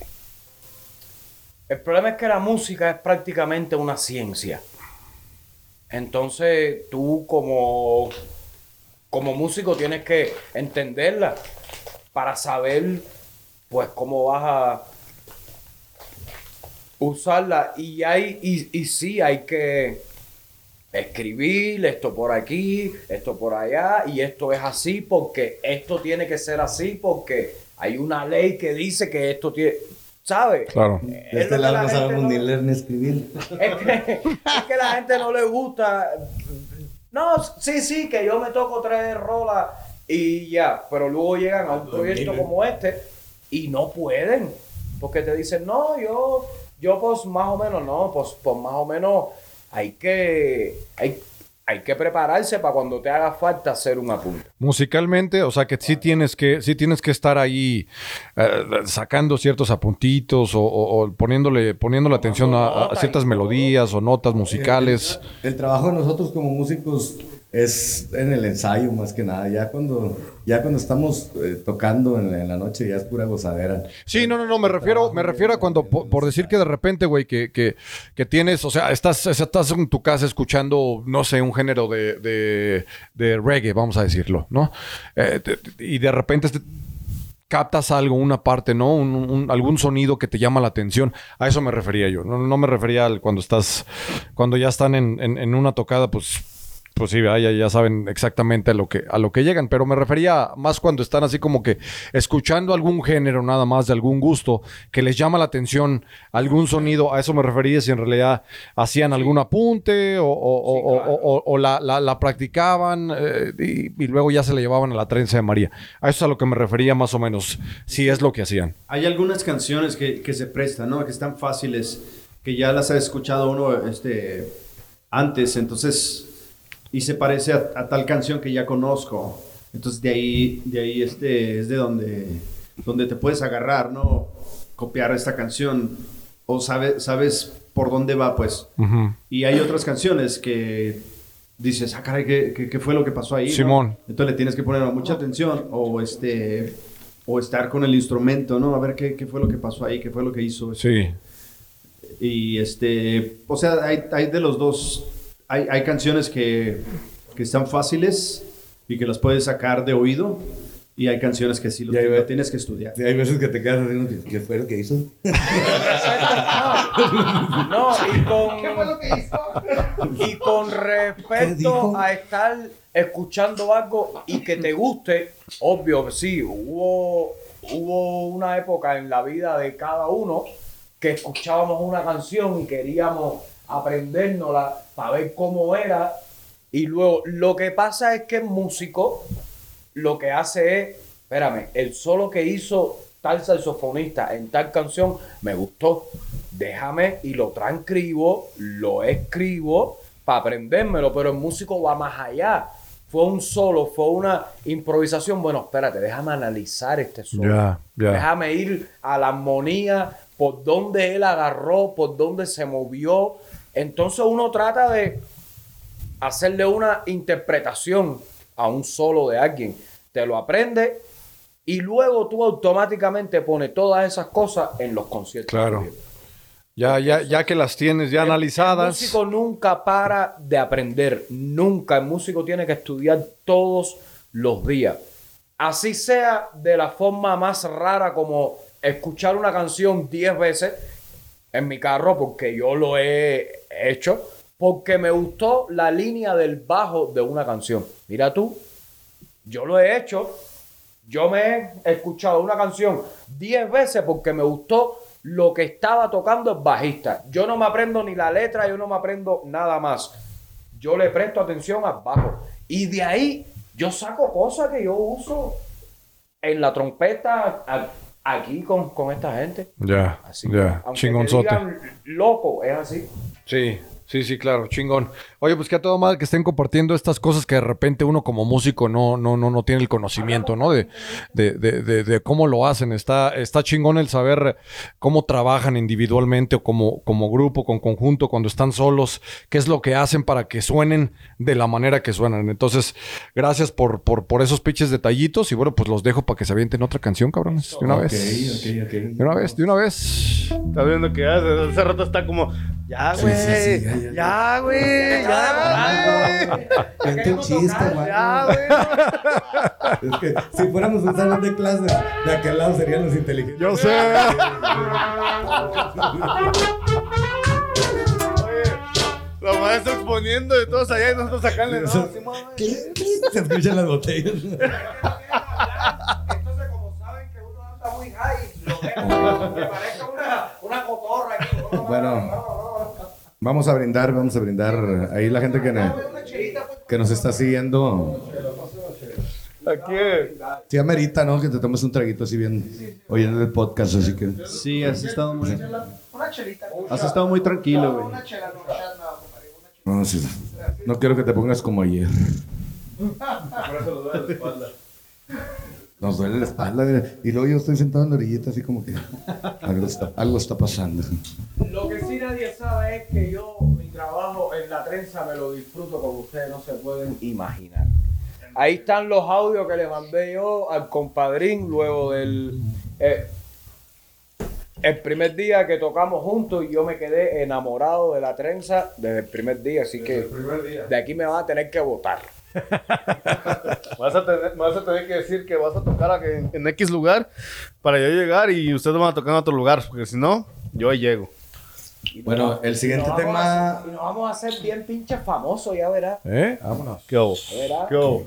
El problema es que la música es prácticamente una ciencia. Entonces, tú como, como músico tienes que entenderla para saber, pues, cómo vas a usarla. Y hay, y, y sí, hay que escribir esto por aquí, esto por allá, y esto es así porque esto tiene que ser así porque hay una ley que dice que esto tiene, ¿sabes? Claro. De este lado la no sabemos no- ni leer ni escribir. es que, es que la gente no le gusta. No, sí, sí, que yo me toco tres rolas y ya, pero luego llegan a un proyecto como este y no pueden, porque te dicen, no, yo, yo pues más o menos, no, pues, pues más o menos hay que, hay, hay que prepararse para cuando te haga falta hacer un apunte. Musicalmente, o sea que sí tienes que, sí tienes que estar ahí eh, sacando ciertos apuntitos o, o- o poniéndole, poniéndole atención a- ciertas melodías o notas musicales. El trabajo de nosotros como músicos es en el ensayo más que nada. Ya cuando, ya cuando estamos eh, tocando en la, en la noche ya es pura gozadera. Sí, no, no, no, me refiero, me refiero a cuando, po- por, decir que de repente, güey, que, que, que tienes, o sea, estás, estás en tu casa escuchando, no sé, un género de, de, reggae, vamos a decirlo, ¿no? Eh, y de repente te- captas algo, una parte, ¿no? Un- un- algún sonido que te llama la atención. A eso me refería yo. No, no me refería al cuando estás, cuando ya están en, en- en una tocada, pues, pues sí, ya, ya saben exactamente a lo que a lo que llegan. Pero me refería más cuando están así como que escuchando algún género, nada más de algún gusto, que les llama la atención algún sonido. A eso me refería si en realidad hacían algún apunte o, o- o- o- o- o la, la- la practicaban eh, y, y luego ya se le llevaban a la trenza de María. A eso es a lo que me refería más o menos, si es lo que hacían. Hay algunas canciones que, que se prestan, ¿no? Que están fáciles, que ya las ha escuchado uno este, antes, entonces, y se parece a, a tal canción que ya conozco. Entonces, de ahí, de ahí este, es de donde, donde te puedes agarrar, ¿no? Copiar esta canción, o sabe- sabes por dónde va, pues. Y hay otras canciones que dices, ah, caray, ¿qué, qué, qué fue lo que pasó ahí? no? Simón. Entonces le tienes que poner mucha atención o este o estar con el instrumento, ¿no? A ver qué, qué fue lo que pasó ahí, qué fue lo que hizo. Sí. Y este, o sea, hay, hay de los dos, hay, hay canciones que, que están fáciles y que las puedes sacar de oído. Y hay canciones que sí lo, Y hay lo tienes que estudiar. Sí, hay veces que te quedas haciendo ¿qué, qué fue lo que hizo? [LAUGHS] No, y con. Y con ¿Qué respecto a estar escuchando algo y que te guste, obvio, sí, hubo, hubo una época en la vida de cada uno que escuchábamos una canción y queríamos aprendérnosla para ver cómo era. Y luego, lo que pasa es que el músico lo que hace es, espérame, el solo que hizo tal saxofonista en tal canción me gustó. Déjame y lo transcribo, lo escribo para aprendérmelo, pero el músico va más allá. Fue un solo, fue una improvisación. Bueno, espérate, déjame analizar este solo. Déjame ir a la armonía, por dónde él agarró, por dónde se movió. Entonces uno trata de hacerle una interpretación a un solo de alguien. Te lo aprende y luego tú automáticamente pones todas esas cosas en los conciertos. Claro. Ya, ya, ya que las tienes ya El analizadas. músico nunca para de aprender. Nunca. El músico tiene que estudiar todos los días. Así sea de la forma más rara como escuchar una canción 10 veces en mi carro, porque yo lo he hecho, porque me gustó la línea del bajo de una canción. Mira tú, yo lo he hecho. Yo me he escuchado una canción 10 veces porque me gustó lo que estaba tocando el bajista. Yo no me aprendo ni la letra, yo no me aprendo nada más. Yo le presto atención al bajo. Y de ahí yo saco cosas que yo uso en la trompeta aquí con, con esta gente. Ya, Así ya. aunque te Chingonzote. digan loco, es así. Sí, sí, sí, claro, chingón. Oye, pues que a todo mal que estén compartiendo estas cosas que de repente uno como músico no, no, no, no tiene el conocimiento, ¿no? De, de, de, de, de cómo lo hacen. Está, está chingón el saber cómo trabajan individualmente o como, como grupo, con conjunto, cuando están solos, qué es lo que hacen para que suenen de la manera que suenan. Entonces, gracias por, por, por esos pinches detallitos y bueno, pues los dejo para que se avienten otra canción, cabrones. De una vez. Ok, ok, ok. De una vez, de una vez. Estás viendo que hace, hace rato está como, ya, güey, sí, sí, ya, ya, ya, güey, ya, güey, Cuenta un chiste, güey. ya, güey. [LAUGHS] Es que si fuéramos un salón de clases, de aquel lado serían los inteligentes. Yo sé. La maestra exponiendo de todos allá y nosotros acá en la... No, sí. Se escuchan las botellas. [LAUGHS] Entonces, como saben que uno anda muy high, lo que parezca una, una cotorra aquí. Bueno, vamos a brindar, vamos a brindar. Ahí la gente que, ne- que nos está siguiendo. Aquí, Sí, amerita, ¿no? Que te tomes un traguito así bien oyendo el podcast, así que. Sí, has estado muy, Una chelita. has estado muy tranquilo, güey. No, sí. Quiero que te pongas como ayer. Nos duele la espalda. mira. Y luego yo estoy sentado en la orillita así como que algo está, algo está pasando. Lo que es que yo mi trabajo en la trenza me lo disfruto como ustedes no se pueden imaginar. Ahí están los audios que le mandé yo al compadrín luego del eh, el primer día que tocamos juntos y yo me quedé enamorado de la trenza desde el primer día, así que de aquí me van a tener que votar. [LAUGHS] vas a, tener, vas a tener que decir que vas a tocar a- en, en X lugar para yo llegar y ustedes van a tocar en otro lugar, porque si no, yo ahí llego. Bueno, el siguiente tema. a- y nos vamos a hacer bien pinche famosos, ya verás. ¿Eh? Vámonos. Verás. ¿Qué hubo?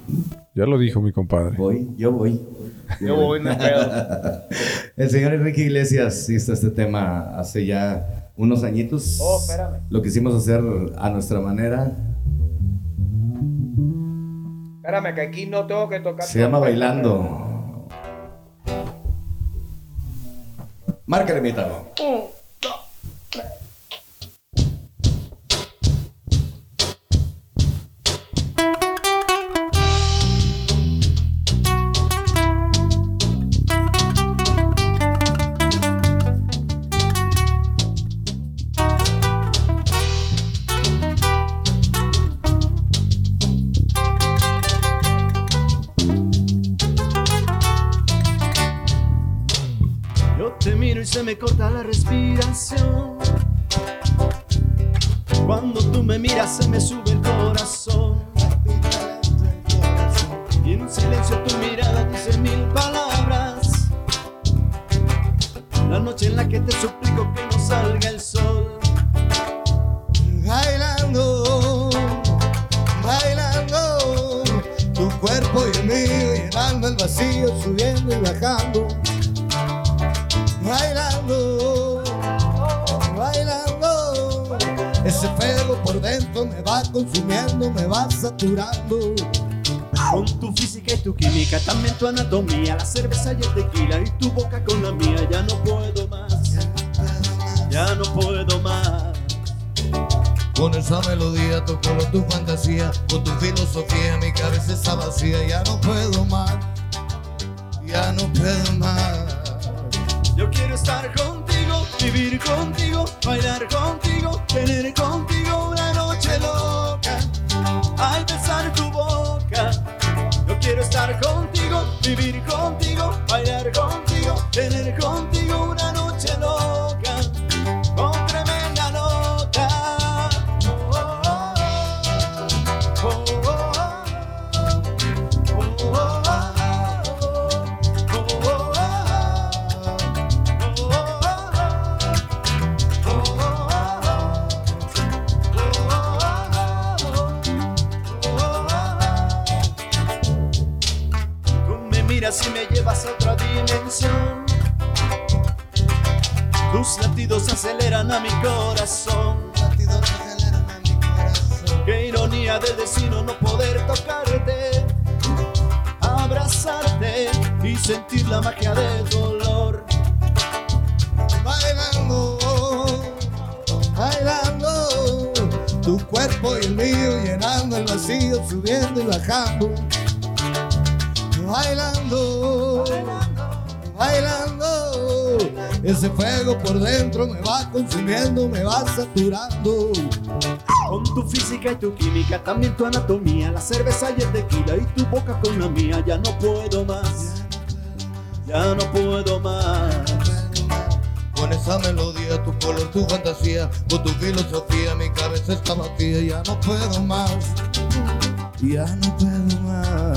Ya lo dijo mi compadre. Voy, yo voy. [LAUGHS] Yo voy el pedo. [LAUGHS] El señor Enrique Iglesias hizo este tema hace ya unos añitos. Oh, espérame. Lo quisimos hacer a nuestra manera. Espérame, que aquí no tengo que tocar. Se llama. Bailando. Márcale mi talo. Se me corta la respiración. Cuando tú me miras se me sube el corazón. Y en un silencio tu mirada dice mil palabras. La noche en la que te suplico que no salga el sol. Bailando, bailando, tu cuerpo y el mío llenando el vacío, subiendo y bajando. Bailando, bailando, ese fuego por dentro me va consumiendo, me va saturando. Con tu física y tu química, también tu anatomía, la cerveza y el tequila y tu boca con la mía, ya no puedo más, ya no puedo más. Con esa melodía, tu color, tu fantasía, con tu filosofía, mi cabeza está vacía, ya no puedo más, ya no puedo más. Yo quiero estar contigo, vivir contigo, bailar contigo, tener contigo una noche loca. Al besar tu boca, yo quiero estar contigo, vivir contigo, bailar contigo, tener contigo una noche loca. Tus latidos aceleran a mi corazón. Qué ironía del destino no poder tocarte, abrazarte y sentir la magia del dolor. bailando, bailando, tu cuerpo y el mío llenando el vacío, subiendo y bajando, bailando, bailando, ese fuego por dentro me va consumiendo, me va saturando. Con tu física y tu química, también tu anatomía, la cerveza y el tequila y tu boca con la mía, ya no puedo más, ya no puedo más. Con esa melodía, tu color, tu fantasía, con tu filosofía, mi cabeza está vacía, ya no puedo más, ya no puedo más.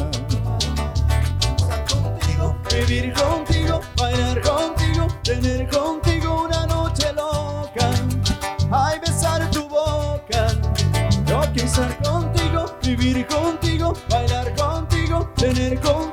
Vivir contigo, bailar contigo, tener contigo una noche loca. Ay, besar tu boca. Yo estar contigo, vivir contigo, bailar contigo, tener contigo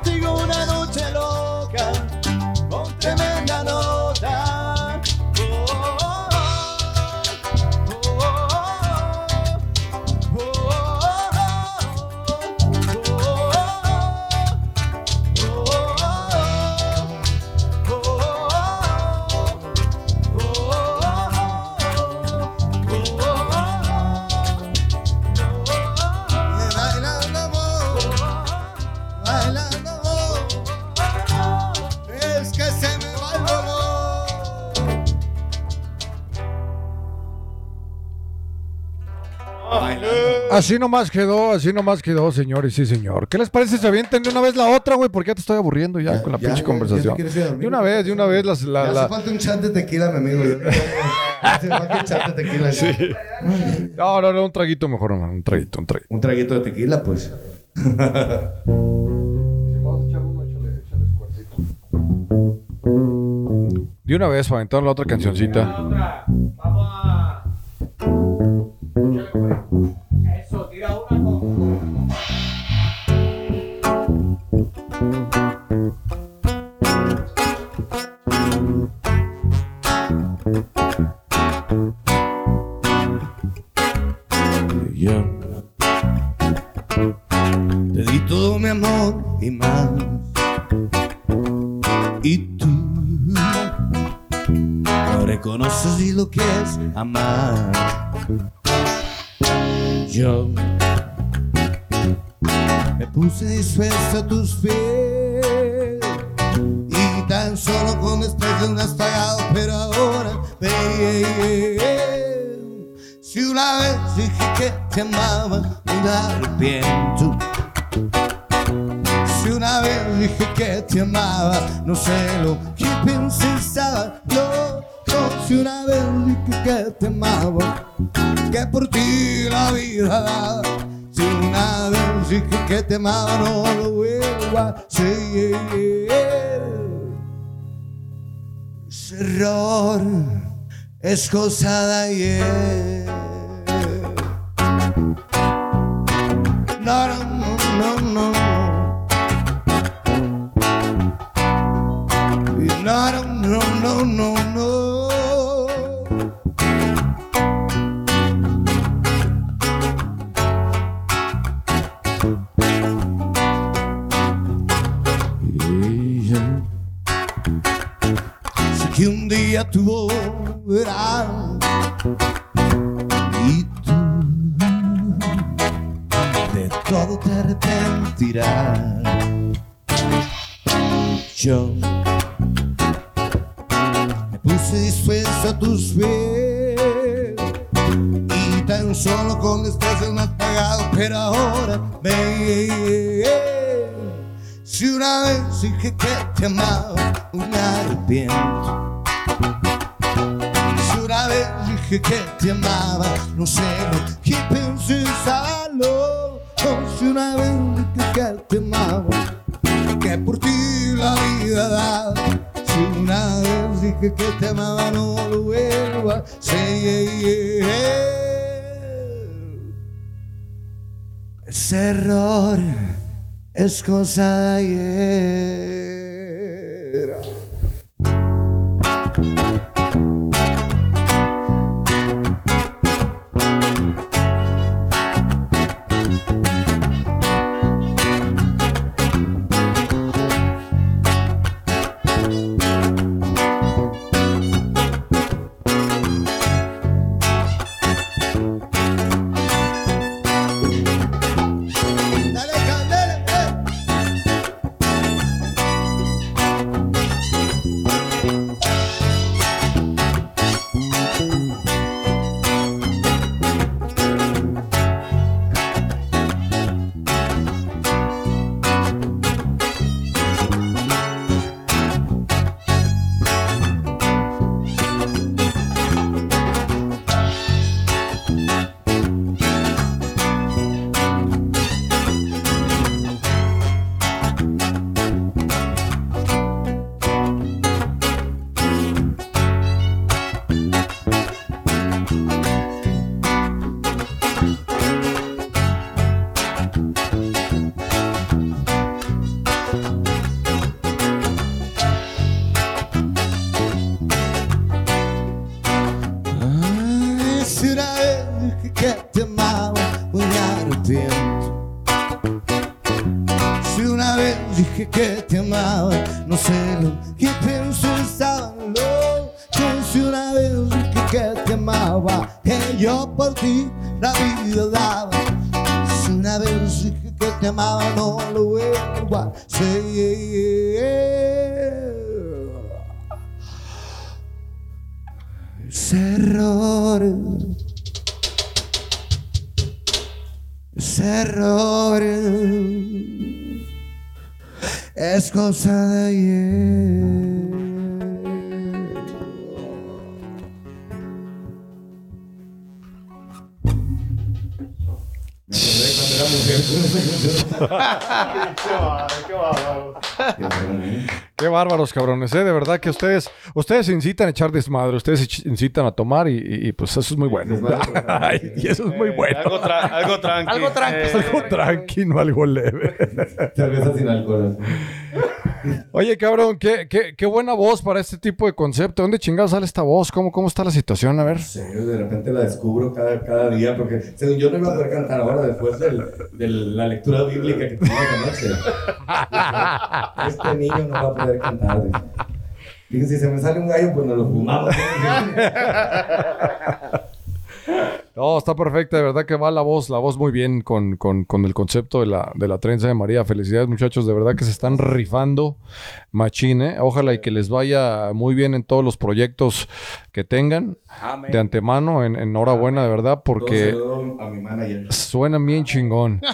Así nomás quedó, así nomás quedó, señor y sí, señor. ¿Qué les parece si avienten de una vez la otra, güey? Porque ya te estoy aburriendo ya, Ya, con la ya, pinche ya, conversación. a de una vez, de una vez las, la, la- hace falta un chat de tequila, mi amigo. Hace falta un chat de tequila. No, no, no, un traguito mejor, hermano, un traguito, un traguito. Un traguito de tequila, pues. De una vez, para aventar la otra cancioncita. Eso, es que un día tú volverás y tú de todo te arrepentirás. Yo me puse dispuesto a tus pies y tan solo con destreza me has pagado, pero ahora me si una vez dije que te amaba, me arrepiento. Si una vez dije que te amaba, no sé lo que pensé, sábalo. Si una vez dije que te amaba, que por ti la vida daba. Si una vez dije que te amaba, no lo vuelvo a hacer. Ese error es Vez dije que te amaba, me arrepiento. Si una vez dije que te amaba, no sé lo que pienso, estaba loco. Si una vez dije que te amaba, que yo por ti la vida daba. Si una vez dije que te amaba, no lo vuelvo a hacer. Ese error, ese error es cosa de ayer. Me acordé cuando era mujer. Qué bárbaro, qué bárbaro. Qué bárbaros, cabrones, ¿eh? De verdad que ustedes, ustedes incitan a echar desmadre, ustedes incitan a tomar y, y- y, pues eso es muy bueno. Ay, [LAUGHS] y eso es muy Eh, bueno. Algo, tra- algo [LAUGHS] tranqui. Algo tranqui. Eh, Algo tranquilo, algo leve. Cerveza sin alcohol. Oye, cabrón, qué, qué, qué buena voz para este tipo de concepto. ¿Dónde chingados sale esta voz? ¿Cómo, cómo está la situación? A ver. Sí, de repente la descubro cada, cada día porque según yo no iba a poder cantar ahora después del- de la lectura bíblica que tuvimos anoche. Este niño no va a poder cantar. Dije, si se me sale un gallo, pues nos lo fumamos. [LAUGHS] No, está perfecta, de verdad que va la voz, la voz muy bien con, con- con el concepto de la, de la trenza de María. Felicidades, muchachos, de verdad que se están rifando machine. Ojalá y que les vaya muy bien en todos los proyectos que tengan. Amén. De antemano, en, enhorabuena, de verdad, porque a mi suenan bien chingón. [LAUGHS]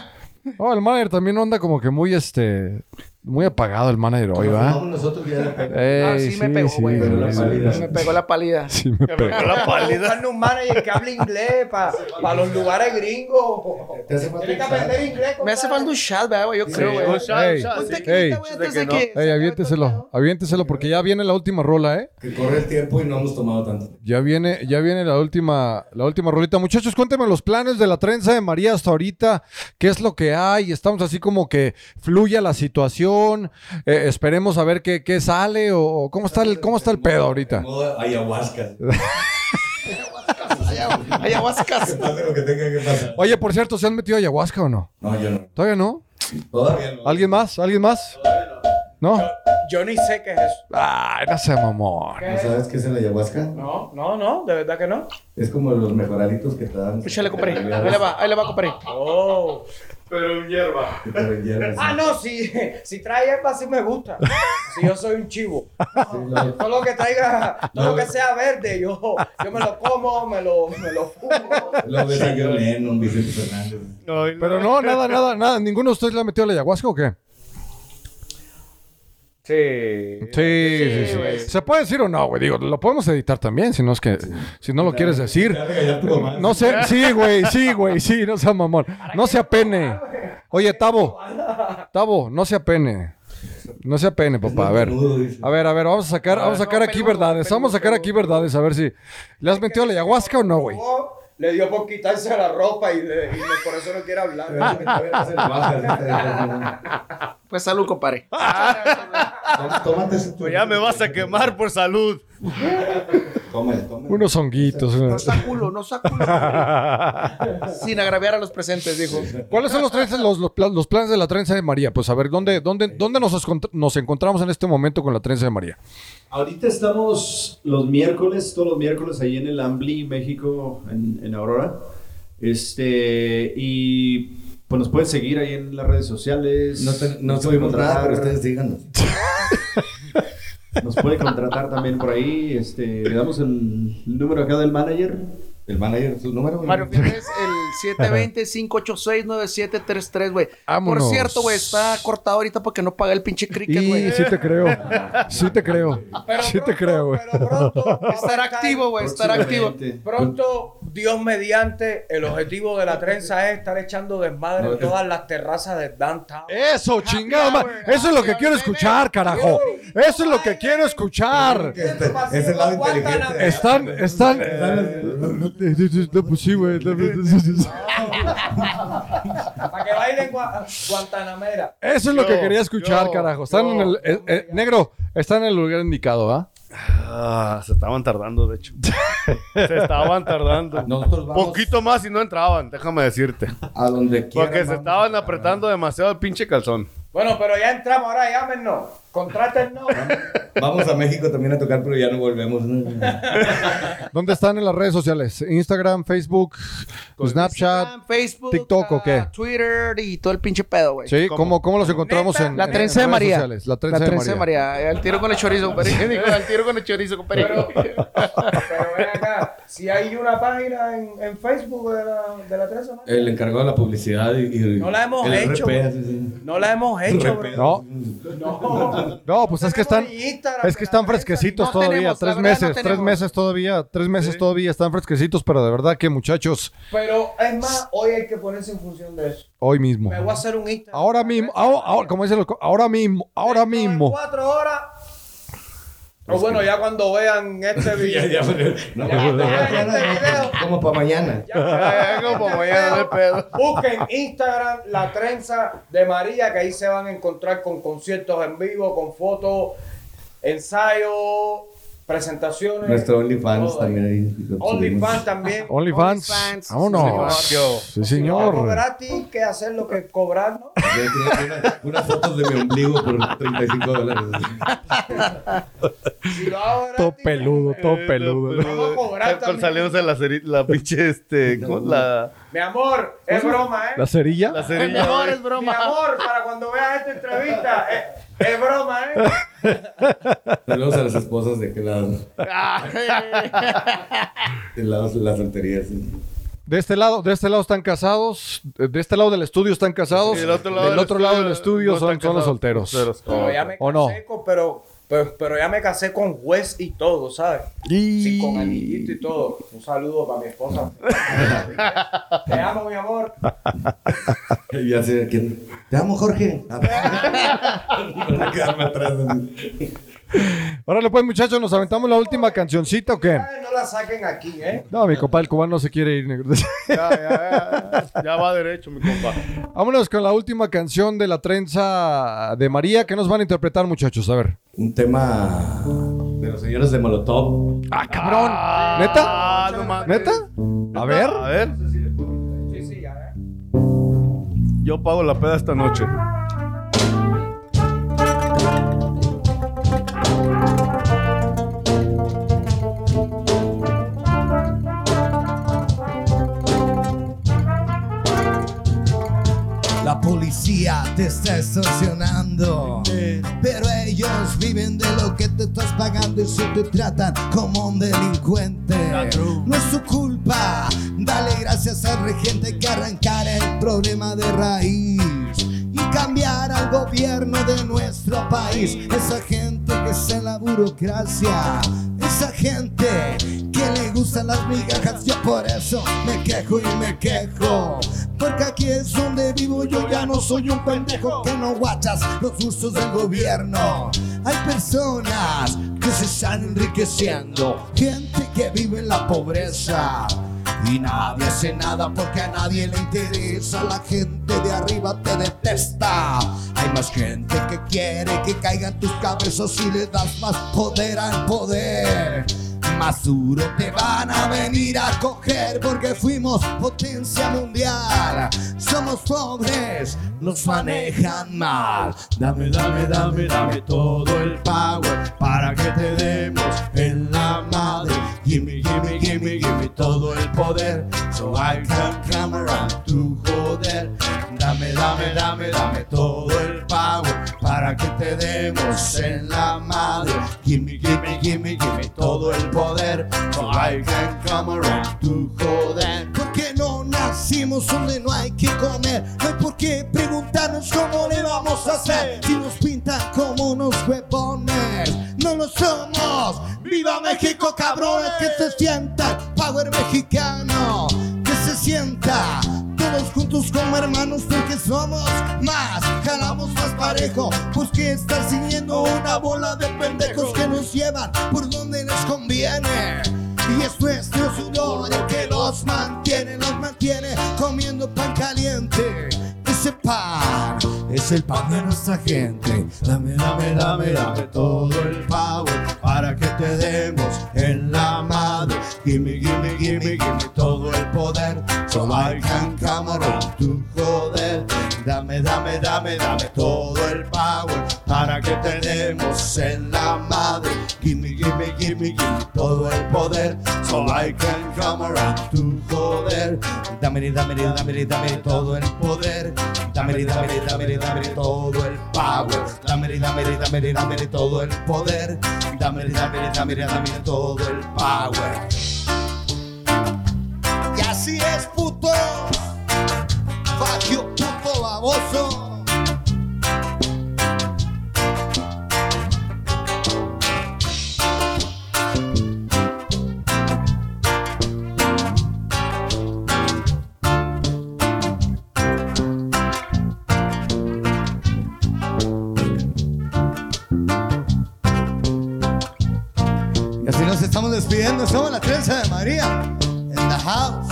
Oh, el manager también anda como que muy este. Muy apagado el manager hoy, ¿va? Nosotros ya de Ey, Ah, sí me pegó, güey. pero la pálida. Me pegó la pálida. Sí me pegó. La pálida. [LAUGHS] Un manager que hable inglés para los lugares gringos. Te hace falta Tiene que aprender inglés. Me hace falta un shot, ¿verdad, güey? Yo creo, güey. Un shot, un sí. güey, antes De que... Ey, aviénteselo, aviénteselo porque ya viene la última rola, ¿eh? Que corre el tiempo y no hemos tomado tanto. Ya viene, ya viene la última, la última rolita. Muchachos, cuéntenme los planes de la trenza de María hasta ahorita. ¿Qué es lo que hay? Estamos así como que fluya la situación. Eh, esperemos a ver qué, qué sale o, cómo está el, cómo está el pedo ahorita. Modo ayahuasca. Pasar. Oye, por cierto, ¿se han metido ayahuasca o no? No, yo no. ¿Todavía no? Todavía no. ¿Alguien más? ¿Alguien más? ¿No? Yo ni sé qué es eso. Ay, no sé, mamón. ¿No sabes qué es el ayahuasca? No, no, no, de verdad que no. Es como los mejoralitos que te dan. Échale, compadre. Ahí le va, ahí le va, compadre. Oh. Pero en hierba. Ah, no, si, si trae hierba sí me gusta. Si yo soy un chivo. Todo lo que traiga, todo lo que sea verde, yo, yo me lo como, me lo, me lo fumo. Lo Lennon, Vicente Fernández. Pero no, nada, nada, nada. ¿Ninguno de ustedes le ha metido la ayahuasca o qué? Sí. Sí, sí. ¿Se puede decir o no, güey? Digo, lo podemos editar también, si no es que, si no lo quieres decir. A mamá. No sé, [LAUGHS] sí, güey, sí, güey, sí, no sea mamón. No se apene. Oye, Tavo, [LAUGHS] Tavo, no se apene. No se apene, papá. A ver, a ver, a ver, vamos a sacar, vamos a sacar aquí verdades. Vamos a sacar aquí verdades, a ver si le has metido la ayahuasca o no, güey. Le dio por quitarse la ropa y, le- y le- por eso no quiere hablar. [LAUGHS] Pues salud, compadre. [LAUGHS] Pues ya me vas a quemar por salud. Tómale, tómale. Unos honguitos. No unos- está culo, no está culo. Sin agraviar a los presentes, dijo. ¿Cuáles son los, trenzas- los, los pla- los planes de la trenza de María? Pues a ver, ¿dónde, dónde, dónde nos encontramos en este momento con la trenza de María? Ahorita estamos los miércoles, todos los miércoles ahí en el Ambly, México, en, en Aurora. Este, y pues nos pueden seguir ahí en las redes sociales. No, te- no subimos nada, pero ustedes díganos. Nos pueden contratar también por ahí. Este, le damos el número acá del manager. El manager, su número. güey? Mario Fierres, el 720-586-9733, [LAUGHS] güey. Por cierto, güey, está cortado ahorita porque no paga el pinche cricket, güey. sí te creo. Sí te creo. Sí te creo, güey. Pero pronto. [LAUGHS] Estar activo, güey, estar activo. Pronto, Dios mediante, el objetivo de la trenza es estar echando desmadre en todas las terrazas de downtown. Eso, chingado. ma- Eso es lo que quiero escuchar, carajo. Eso es lo que quiero escuchar. Este- ese es el lado inteligente. Están, están. No, pues sí, güey. Para que bailen gua- Guantanamera. Eso es lo que quería escuchar, yo, carajo. Están en el. eh, eh, negro, están en el lugar indicado, ¿ah? Ah, se estaban tardando, de hecho. [LAUGHS] se estaban tardando. Nosotros vamos Poquito más y no entraban, déjame decirte. a donde quieran. Porque se estaban apretando demasiado el pinche calzón. Bueno, pero ya entramos, ahora llámenos. Contrátennos. [LAUGHS] Vamos a México también a tocar, pero ya no volvemos. ¿Dónde están en las redes sociales? Instagram, Facebook, Snapchat. Instagram, Facebook, TikTok, ¿o qué? ah, Twitter y todo el pinche pedo, güey. Sí, ¿cómo, cómo los encontramos en La en trenza de redes María. sociales? La trenza, de María. Al tiro con el chorizo, compadre. Digo, [LAUGHS] al tiro con el chorizo, compadre. Pero, [LAUGHS] pero ven acá, si hay una página en, en Facebook de la, de la trenza, ¿no? El encargado de la publicidad y. y- No la hemos el hecho. RP, sí, sí. No la hemos hecho, bro. No, No. No, pues es que están, es que están fresquecitos todavía, tres meses, tres meses todavía, tres meses todavía están fresquecitos, pero de verdad que muchachos, Pero es más, hoy hay que ponerse en función de eso. hoy mismo, Me voy a hacer un Instagram. ahora mismo, ahora, como dicen los ahora mismo, ahora mismo. Cuatro horas. O bueno, ya cuando vean este [LAUGHS] video. Ya, ya, [LAUGHS] no, Ya, no, ya, no, este video. [LAUGHS] Como para mañana. Ya, como mañana el pedo. Busquen Instagram La Trenza de María, que ahí se van a encontrar con conciertos en vivo, con fotos, ensayos, presentaciones. Nuestro OnlyFans todo también ahí. OnlyFans también. OnlyFans, OnlyFans, vámonos. señor. Sí, Algo señor. gratis que hacer lo que cobrar, ¿no? Una- unas fotos de mi ombligo por 35 dólares. Si lo hago gratis, Todo peludo, todo Eh, peludo. Vamos a cobrar Cuando también. salimos en la, la pinche, este, con la, Mi amor, es broma, ¿eh? ¿La cerilla? la Es cerilla. mejor, es Mi broma. amor, para cuando veas esta entrevista, eh, es broma, ¿eh? [LAUGHS] Saludos a las esposas de aquel lado. [LAUGHS] Del lado de la soltería, sí. De este lado, de este lado están casados, de este lado del estudio están casados, del otro lado del del otro lado del estudio no son, los casados. solteros. Pero ya me pero, pero, pero ya me casé con juez y todo, ¿sabes? Sí, con anillito y todo. Un saludo para mi esposa. [LAUGHS] Te amo, mi amor. Y ya sé quién. Te amo, Jorge. [LAUGHS] Para quedarme atrás. [LAUGHS] Órale pues muchachos, ¿nos aventamos la última cancioncita o qué? Ay, no la saquen aquí, ¿eh? No, mi compa, el cubano no se quiere ir. negro. [LAUGHS] Ya, ya, ya, ya va derecho, mi compa. Vámonos con la última canción de la trenza de María. ¿Qué nos van a interpretar muchachos? A ver. Un tema de los señores de Molotov. ¡Ah, cabrón! ¿Neta? Ah, no mames. ¿Neta? A ver. A ver. Sí, sí, ya, ¿eh? Yo pago la peda esta noche. Policía te está extorsionando. Pero ellos viven de lo que te estás pagando y se te tratan como un delincuente. No es su culpa. Dale gracias al regente que arrancar el problema de raíz y cambiar al gobierno de nuestro país. Esa gente que está en la burocracia, esa gente que le gustan las migajas. Yo por eso me quejo y me quejo. Porque aquí es donde vivo, yo ya no soy un pendejo que no guachas los usos del gobierno. Hay personas que se están enriqueciendo, gente que vive en la pobreza. Y nadie hace nada porque a nadie le interesa. La gente de arriba te detesta. Hay más gente que quiere que caigan tus cabezas y le das más poder al poder. Más duro te van a venir a coger porque fuimos potencia mundial. Somos pobres, nos manejan mal. Dame, dame, dame, dame todo el power para que te demos en la madre. Gimme, gimme, gimme, gimme todo el poder. So I can come around to joder. Dame, dame, dame, dame todo el para que te demos en la madre. Gimme, gimme, gimme, gimme todo el poder. So I can come around to joder. Porque no nacimos donde no hay que comer. No hay por qué preguntarnos cómo le vamos a hacer. Si nos pintan como unos huevones, no lo somos. ¡Viva México, cabrones! Que se sienta power mexicano. Que se sienta juntos como hermanos porque somos más, jalamos más parejo, pues que estar siguiendo una bola de pendejos que nos llevan por donde nos conviene. Y es nuestro sudor el que los mantiene, los mantiene comiendo pan caliente. Ese pan es el pan de nuestra gente. Dame, dame, dame, dame todo el power para que te demos en la madre. Gimme, gimme, gimme, gimme todo el poder. So I can Dame, dame, dame, dame todo el power para que te demos en la madre. Gimme, gimme, gimme, gimme todo el poder. So I can come around to joder. Dame, dame, dame, dame todo el poder. Dame, dame, dame, dame todo el power. Dame, dame, dame, dame todo el poder. Dame, dame, dame, dame todo el power. Y así es, puto. You, puto baboso. Y así nos estamos despidiendo. Somos la trenza de María. En the house.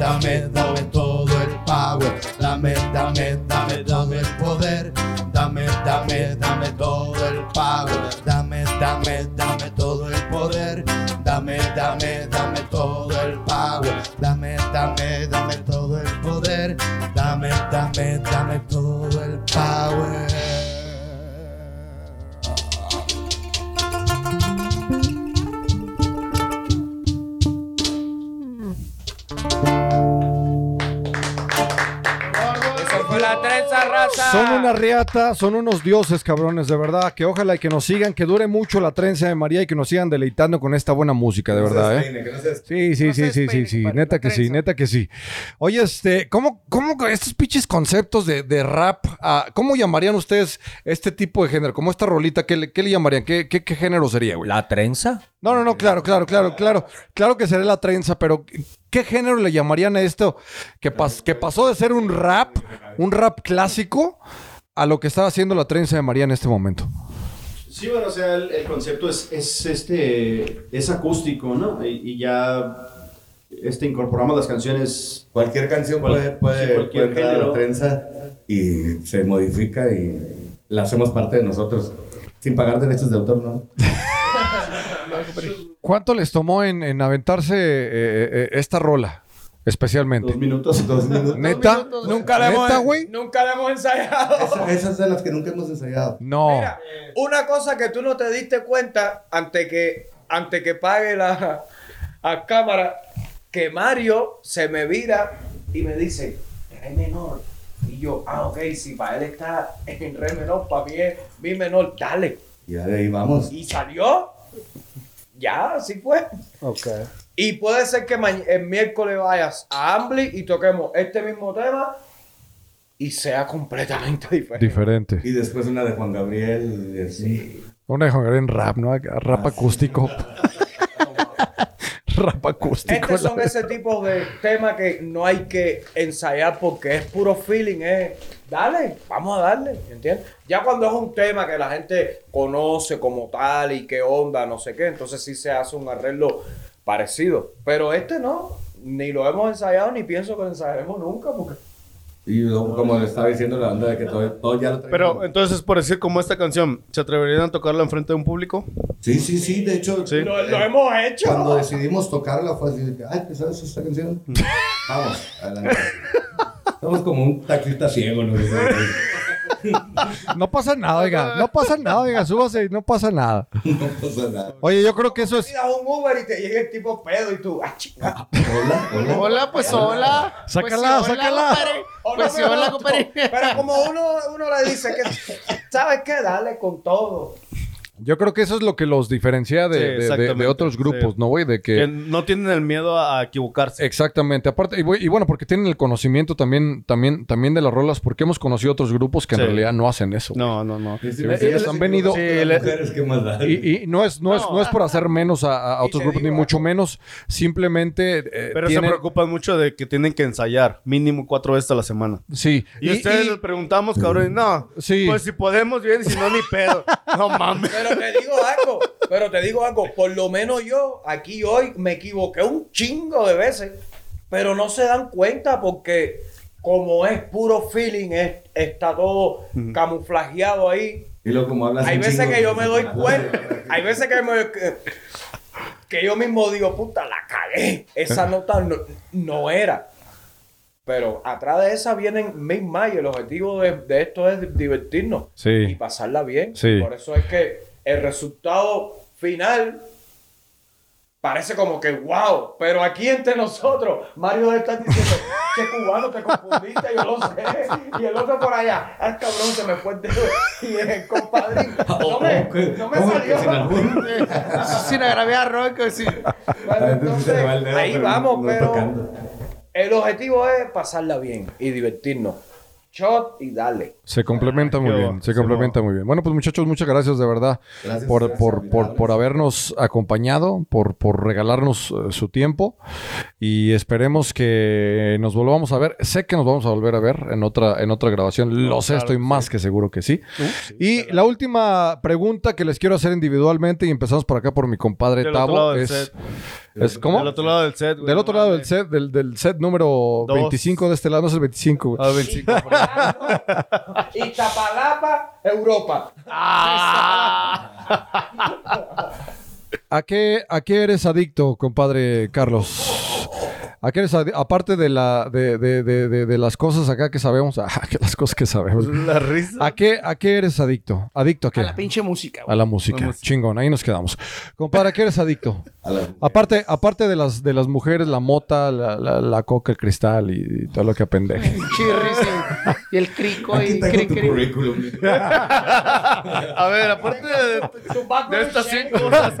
Dame, dame, todo el power. Dame, dame, dame todo el poder. Dame, dame, dame todo el power. Dame, dame raza. Son una riata, son unos dioses, cabrones, de verdad. Que ojalá y que nos sigan, que dure mucho la trenza de María y que nos sigan deleitando con esta buena música, de verdad, ¿eh? Sí, sí, No sí, sí, sí, sí, neta que sí, neta que sí. Oye, este, ¿cómo, cómo estos pinches conceptos de, de rap, ah, cómo llamarían ustedes este tipo de género? Como esta rolita, ¿qué le, qué le llamarían? ¿Qué, qué, qué género sería, güey? ¿La trenza? No, no, no, claro, claro, claro, claro. Claro que sería la trenza, pero ¿qué género le llamarían a esto que, pas- que pasó de ser un rap, un rap clásico, a lo que está haciendo la trenza de María en este momento? Sí, bueno, o sea, el, el concepto es, es, este, es acústico, ¿no? Y, y ya este, incorporamos las canciones. Cualquier canción puede, puede, Sí, cualquier puede entrar a la trenza y se modifica y la hacemos parte de nosotros. Sin pagar derechos de autor, ¿no? [LAUGHS] [LAUGHS] ¿Cuánto les tomó en, en aventarse eh, eh, esta rola, especialmente? Dos minutos. Dos minutos. ¿Neta? Nunca la hemos, ¿Neta, güey? nunca la hemos ensayado. Esa- esas de las que nunca hemos ensayado. No. Mira, una cosa que tú no te diste cuenta antes que, antes que pague la a cámara, que Mario se me vira y me dice, re menor. Y yo, ah, ok, si para él está en re menor, para mí es mi menor, dale. Y ahí vamos. Y salió. Ya, así fue. Y puede ser que el miércoles vayas a Ambly y toquemos este mismo tema y sea completamente diferente. Diferente. Y después una de Juan Gabriel y así. Una de jugar en rap, ¿no? Rap acústico. Rap acústico. Estos son ese tipo de temas que no hay que ensayar porque es puro feeling, es dale, vamos a darle, ¿entiendes? Ya cuando es un tema que la gente conoce como tal y qué onda, no sé qué, entonces sí se hace un arreglo parecido. Pero este no, ni lo hemos ensayado ni pienso que lo ensayaremos nunca porque Y luego, como le estaba diciendo la banda de que todo, todo ya lo traemos. Pero entonces, por decir como esta canción, ¿se atreverían a tocarla enfrente de un público? Sí, sí, sí. De hecho, Sí. lo, lo hemos hecho. cuando decidimos tocarla fue así de que, ay, ¿te sabes esta canción? Vamos, adelante. Somos como un taxista ciego, ¿no? [LAUGHS] [LAUGHS] No pasa nada, oiga. No pasa nada, oiga. Súbase, no pasa nada. [LAUGHS] No pasa nada. Oye, yo creo que eso es. Pidas un Uber y te llega el tipo pedo y tú, ah, chinga. Hola, hola. Hola, pues hola. Sácala, Pues sácala. Pues sí, hola, compadre. Pero como uno, uno le dice que, ¿sabes qué? Dale con todo. Yo creo que eso es lo que los diferencia de, Sí, de- de- de exactamente, otros grupos, sí. ¿no, güey? De Que que. no tienen el miedo a, equivocarse. Exactamente. Aparte, y, y bueno, porque tienen el conocimiento también, también, también de las rolas, porque hemos conocido otros grupos que en realidad no hacen eso. No, no, no. Ellos han venido-. Y, y no es, no, es, no es por hacer menos a, a Y otros grupos, ni mucho menos. Simplemente eh, Pero tienen- se preocupan mucho de que tienen que ensayar mínimo cuatro veces a la semana. Sí. Y, ustedes les preguntamos, cabrón, no. Sí. Pues si podemos bien, si no, ni pedo. [LAUGHS] No mames. Pero te digo algo, pero te digo algo, por lo menos yo aquí hoy me equivoqué un chingo de veces, pero no se dan cuenta porque como es puro feeling, es- está todo camuflajeado ahí. Y luego como hablas Hay veces chingo, que yo me doy cuenta, hay veces que, me- que, que yo mismo digo, puta, la cagué, esa nota no, no era. Pero atrás de esa vienen mil más y el objetivo de, de esto es divertirnos Sí. y pasarla bien. Sí. Por eso es que el resultado final parece como que wow, pero aquí entre nosotros, Mario debe estar diciendo, che cubano, te confundiste, yo lo sé. Y el otro por allá, ah, cabrón, se me fue el dedo. Y el compadre, no me, no me ¿Cómo que salió. sin agraviar, Roque, sí. Bueno, Entonces ahí vamos, pero el objetivo es pasarla bien y divertirnos. Shot y dale. Se complementa muy bien, se complementa muy bien. Bueno, pues muchachos, muchas gracias de verdad Gracias, por, gracias, por, por, por habernos acompañado, por, por regalarnos eh, su tiempo y esperemos que nos volvamos a ver. Sé que nos vamos a volver a ver en otra, en otra grabación, lo sé, claro estoy más que seguro que sí. y la última pregunta que les quiero hacer individualmente y empezamos por acá por mi compadre Tavo es, set. Es ¿cómo? Del otro lado del set, güey. Del otro lado del set, del, del set número Dos. 25 de este lado, no es el 25. güey. Ah, 25. por ahí. [LAUGHS] Iztapalapa, Europa. [LAUGHS] ¿A qué, ¿A qué eres adicto, compadre Carlos? ¿A qué eres adi- Aparte de, la, de, de, de, de- de las cosas acá que sabemos, [LAUGHS] ah, que las cosas que sabemos. La risa. ¿A qué, ¿A qué eres adicto? ¿Adicto a qué? A la pinche música, A güey. la música. La música. Chingón, ahí nos quedamos. Compadre, ¿a qué eres adicto? [LAUGHS] A la- Aparte, aparte de las de las mujeres, la mota, la, la, la coca, el cristal y, todo lo que apendeje. Chirris y, el crico Aquí y cri, tu cri. currículum. A ver, aparte de, Tu de background estas check. 100 cosas.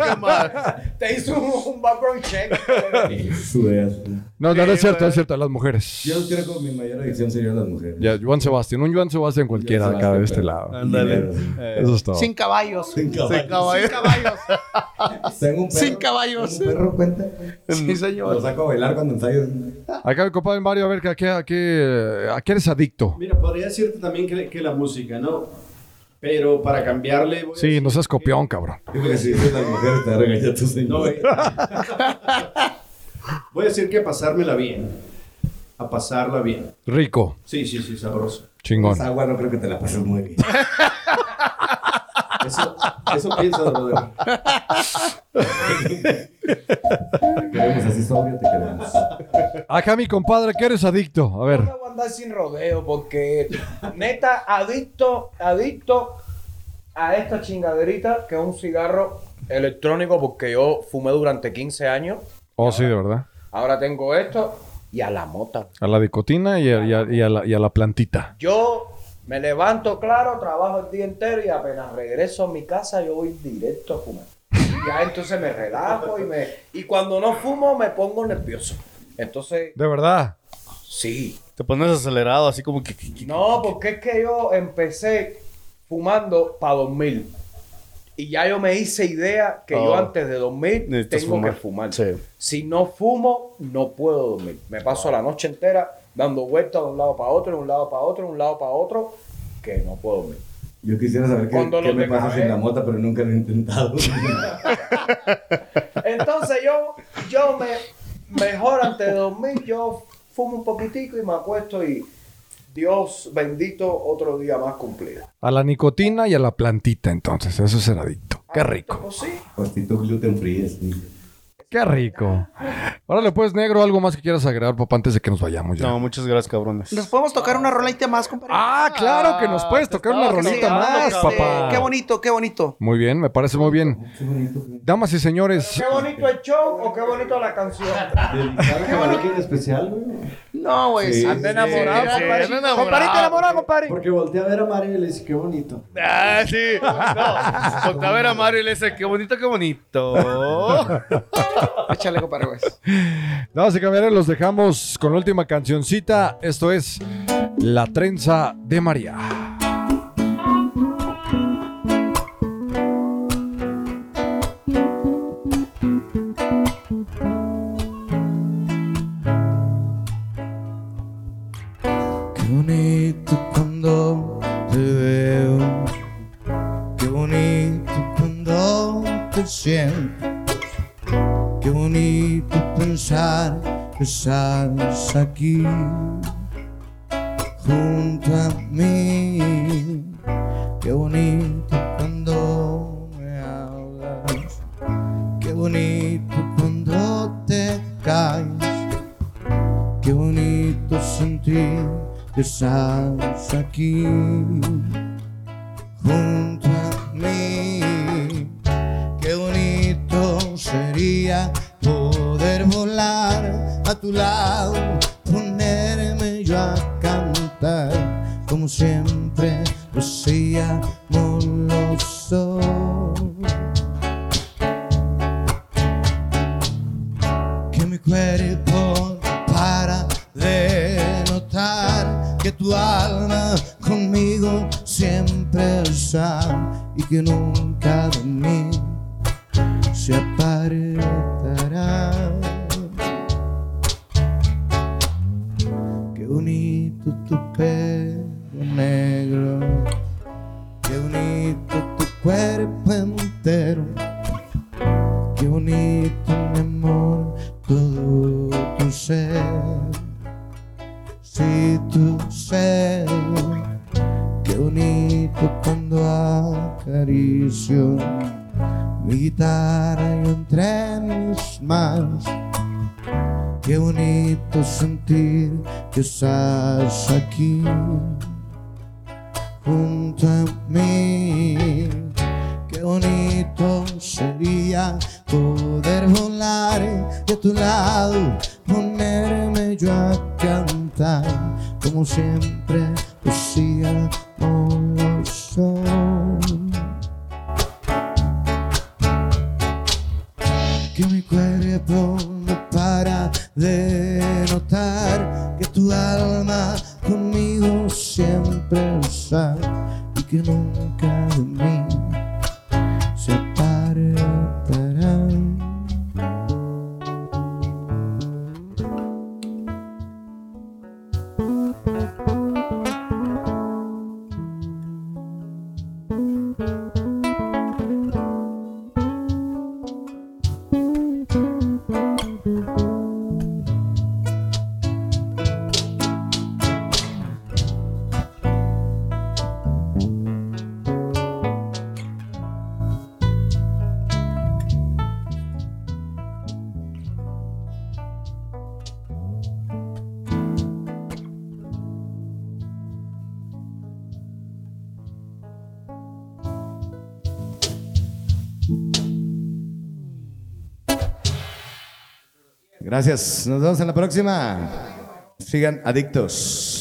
Te hizo un, un background check. [LAUGHS] Eso es. No, no, no es cierto, es cierto, las mujeres. Yo creo que mi mayor adicción sería las mujeres. Ya, Juan Sebastián, un Juan Sebastián cualquiera acá de este lado. Ándale. Eh, Eso es todo. Sin caballos. Sin caballos. Sin caballos. Tengo un perro. Sin caballos. ¿Tengo un perro cuenta? Sí, Lo señor. saco a bailar cuando ensayo. Acá mi compadre Mario, a ver, ¿a qué, a qué, a qué eres adicto? Mira, podría decirte también que, que la música, ¿no? Pero para cambiarle... voy a Sí, decir no seas que- copión, cabrón. Yo creo que si dices las mujeres te va a regañar tu No, señor. eh. [LAUGHS] Voy a decir que pasármela bien. A pasarla bien. Rico, Sí, sí, sí, sabroso. chingón. Esa agua no creo que te la pases muy bien. Eso, eso piensa, brother. Te queremos así sobrio, te queremos. Acá mi compadre, ¿qué eres adicto? A ver. No voy a andar sin rodeo porque, neta, adicto, adicto a esta chingaderita que es un cigarro electrónico porque yo fumé durante 15 años. Oh, sí, de verdad. Ahora tengo esto y a la mota. A la dicotina y a, y a- y a la, y a la plantita. Yo me levanto, claro, trabajo el día entero y apenas regreso a mi casa yo voy directo a fumar. [LAUGHS] Ya entonces me relajo y me... Y cuando no fumo me pongo nervioso. Entonces, De verdad. sí. Te pones acelerado, así como que- No, porque es que yo empecé fumando para dormir. Y ya yo me hice idea que yo Oh. antes de dormir Necesitas tengo fumar. que fumar. Sí. Si no fumo, no puedo dormir. Me paso la noche entera dando vueltas de un lado para otro, de un lado para otro, de un lado para otro, que no puedo dormir. Yo quisiera saber qué, qué me pasa sin la mota, pero nunca lo he intentado. [LAUGHS] Entonces yo, yo me, mejor antes de dormir, yo fumo un poquitico y me acuesto y Dios bendito, otro día más cumplido. A la nicotina y a la plantita, entonces. Eso es ser adicto. Qué rico. Pues sí. Pastito gluten free. Qué rico. Órale, pues, negro, algo más que quieras agregar, papá, antes de que nos vayamos ya. No, muchas gracias, cabrones. ¿Nos podemos tocar una rolita más, compadre? Ah, claro que nos puedes tocar una rolita más, cabrón. papá. Qué bonito, qué bonito. Muy bien, me parece muy bien. Damas y señores, ¿Qué bonito el show o qué bonito la canción? ¿Dedicado a alguien especial, güey? No, güey. Sí, sí. Anda enamorado, sí, compadre. anda enamorado. Compadrito enamorado, compadre. Porque volteé a ver a Mario y le dije, qué bonito. Ah, sí. No, ponte a ver a Mario y le dice, qué bonito, qué bonito. [LAUGHS] [LAUGHS] Échale, compadre, güey. damas y caballeros, los dejamos con la última cancioncita. Esto es La Trenza de María. Qué bonito pensar que estás aquí junto a mí. Qué bonito cuando me hablas. Qué bonito cuando te caes. Qué bonito sentir que estás aquí junto a mí. Qué bonito sería a tu lado, ponerme yo a cantar como siempre lo hacíamos los que mi cuerpo para de notar que tu alma conmigo siempre está y que nunca de mí se apartará. Nos vemos en la próxima. Sigan adictos.